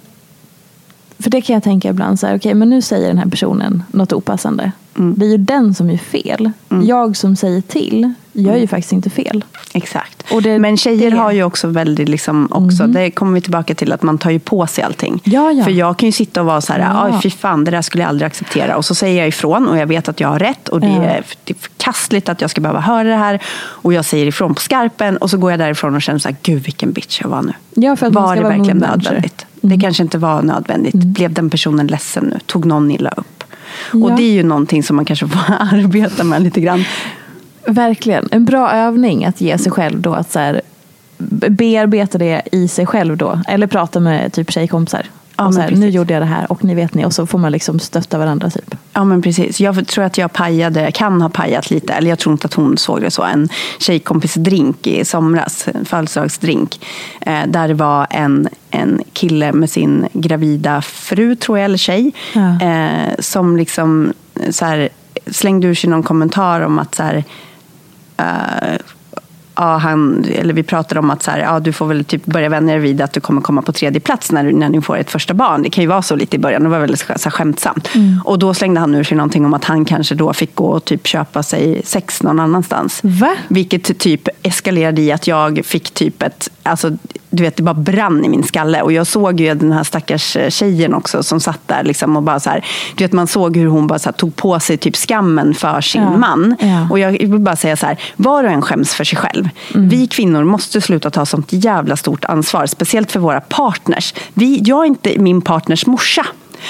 för det kan jag tänka ibland, så här, okay, men nu säger den här personen något opassande. Mm. Det är ju den som gör fel. Mm. Jag som säger till gör ju mm. faktiskt inte fel. Exakt. Det, Men tjejer det... har ju också väldigt, liksom, också, mm. det kommer vi tillbaka till, att man tar ju på sig allting. Ja, ja. För jag kan ju sitta och vara så här, ja. fy fan, det där skulle jag aldrig acceptera. Och så säger jag ifrån och jag vet att jag har rätt. Och är, det är förkastligt att jag ska behöva höra det här. Och jag säger ifrån på skarpen. Och så går jag därifrån och känner så här, gud vilken bitch jag var nu. Ja, för att var det verkligen nödvändigt? Mm. Det kanske inte var nödvändigt. Mm. Blev den personen ledsen nu? Tog någon illa upp? Och det är ju någonting som man kanske får arbeta med lite grann. Verkligen. En bra övning att ge sig själv då att så här, bearbeta det i sig själv då. Eller prata med typ tjejkompisar. Ja, och så här, nu gjorde jag det här och ni vet ni. Och så får man liksom stötta varandra. Typ. Ja men precis. Jag tror att jag pajade, kan ha pajat lite, eller jag tror inte att hon såg det så, en tjejkompisdrink i somras, en födelsedagsdrink. Eh, där det var en, en kille med sin gravida fru, tror jag, eller tjej. Ja. Eh, som liksom så här, slängde ur sig någon kommentar om att så här, ja, han, eller vi pratade om att så här, ja, du får väl typ börja vänja dig vid att du kommer komma på tredje plats när, när ni får ett första barn. Det kan ju vara så lite i början, det var väldigt så här, skämtsamt. Mm. Och då slängde han ur sig någonting om att han kanske då fick gå och typ köpa sig sex någon annanstans. Va? Vilket typ eskalerade i att jag fick typ ett, alltså du vet, det bara brann i min skalle. Och jag såg ju den här stackars tjejen också som satt där liksom och bara så här, du vet man såg hur hon bara här, tog på sig typ skammen för sin ja. man. Ja. Och jag vill bara säga så här, var och en skäms för sig själv. Mm. Vi kvinnor måste sluta ta sånt jävla stort ansvar, speciellt för våra partners. Vi, jag är inte min partners morsa.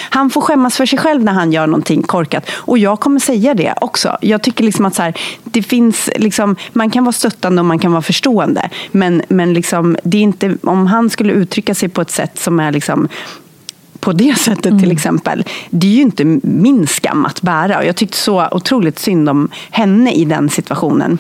Han får skämmas för sig själv när han gör någonting korkat. Och jag kommer säga det också. Jag tycker liksom att så här, det finns liksom, man kan vara stöttande och man kan vara förstående. Men, men liksom, det är inte, om han skulle uttrycka sig på ett sätt som är liksom, på det sättet mm. till exempel. Det är ju inte min skam att bära. Och jag tyckte så otroligt synd om henne i den situationen.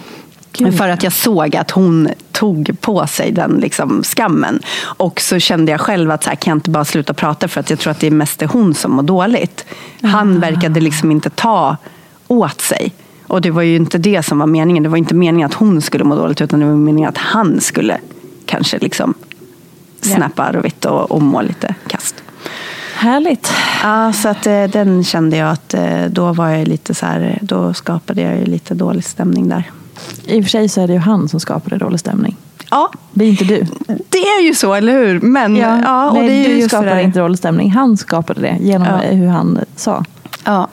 Gud. För att jag såg att hon tog på sig den liksom skammen. Och så kände jag själv att så här, kan jag inte bara sluta prata för att jag tror att det är mest hon som mår dåligt. Han ah. verkade liksom inte ta åt sig. Och det var ju inte det som var meningen. Det var inte meningen att hon skulle må dåligt utan det var meningen att han skulle kanske liksom snappa arvigt och, och må lite kast. Härligt. Ja, så att eh, den kände jag att eh, då var jag lite så här, då skapade jag lite dålig stämning där. I och för sig så är det ju han som skapade dålig stämning. Ja. Det är inte du. Det är ju så, eller hur? Men, ja, ja och nej, det är du skapade inte dålig stämning. Han skapade det genom ja. hur han sa. Ja.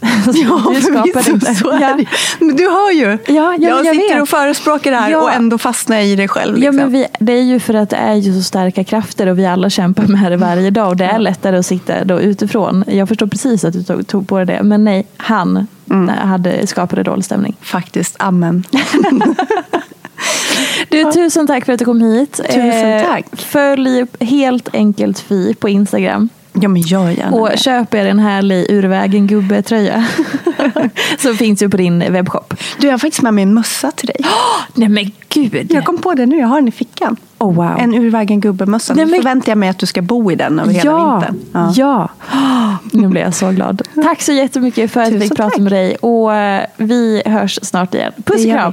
ja, du inte. Så är det. Men du hör ju. Ja, ja, jag, jag sitter vet. och förespråkar det här ja. och ändå fastnar jag i det själv. Liksom. Ja, men vi, det är ju för att det är ju så starka krafter och vi alla kämpar med det varje dag. Och det är lättare att sitta då utifrån. Jag förstår precis att du tog, tog på dig det. Men nej, han mm. hade, skapade dålig stämning. Faktiskt, amen. Du, tusen tack för att du kom hit. Tusen eh, tack. Följ helt enkelt Fi på Instagram. Ja, men gör gärna Och det. köp er en härlig Urvägen gubbe-tröja. som finns ju på din webbshop. Du, jag har faktiskt med mig en mössa till dig. Oh, nej men gud! Jag kom på det nu, jag har den i fickan. Oh, wow. En Urvägen gubbe-mössa. Nu men... förväntar jag mig att du ska bo i den över hela ja, vintern. Ja, ja. Oh, nu blir jag så glad. Tack så jättemycket för att vi fick prata med dig. Och eh, vi hörs snart igen. Puss och kram!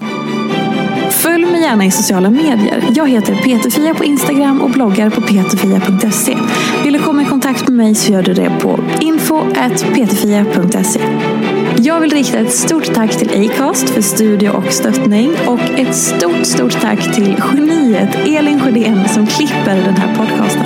Följ mig gärna i sociala medier. Jag heter Peterfia på Instagram och bloggar på peterfia.se. Vill du komma i kontakt med mig så gör du det på info.ptfia.se Jag vill rikta ett stort tack till Acast för studio och stöttning och ett stort, stort tack till geniet Elin Sjödén som klipper den här podcasten.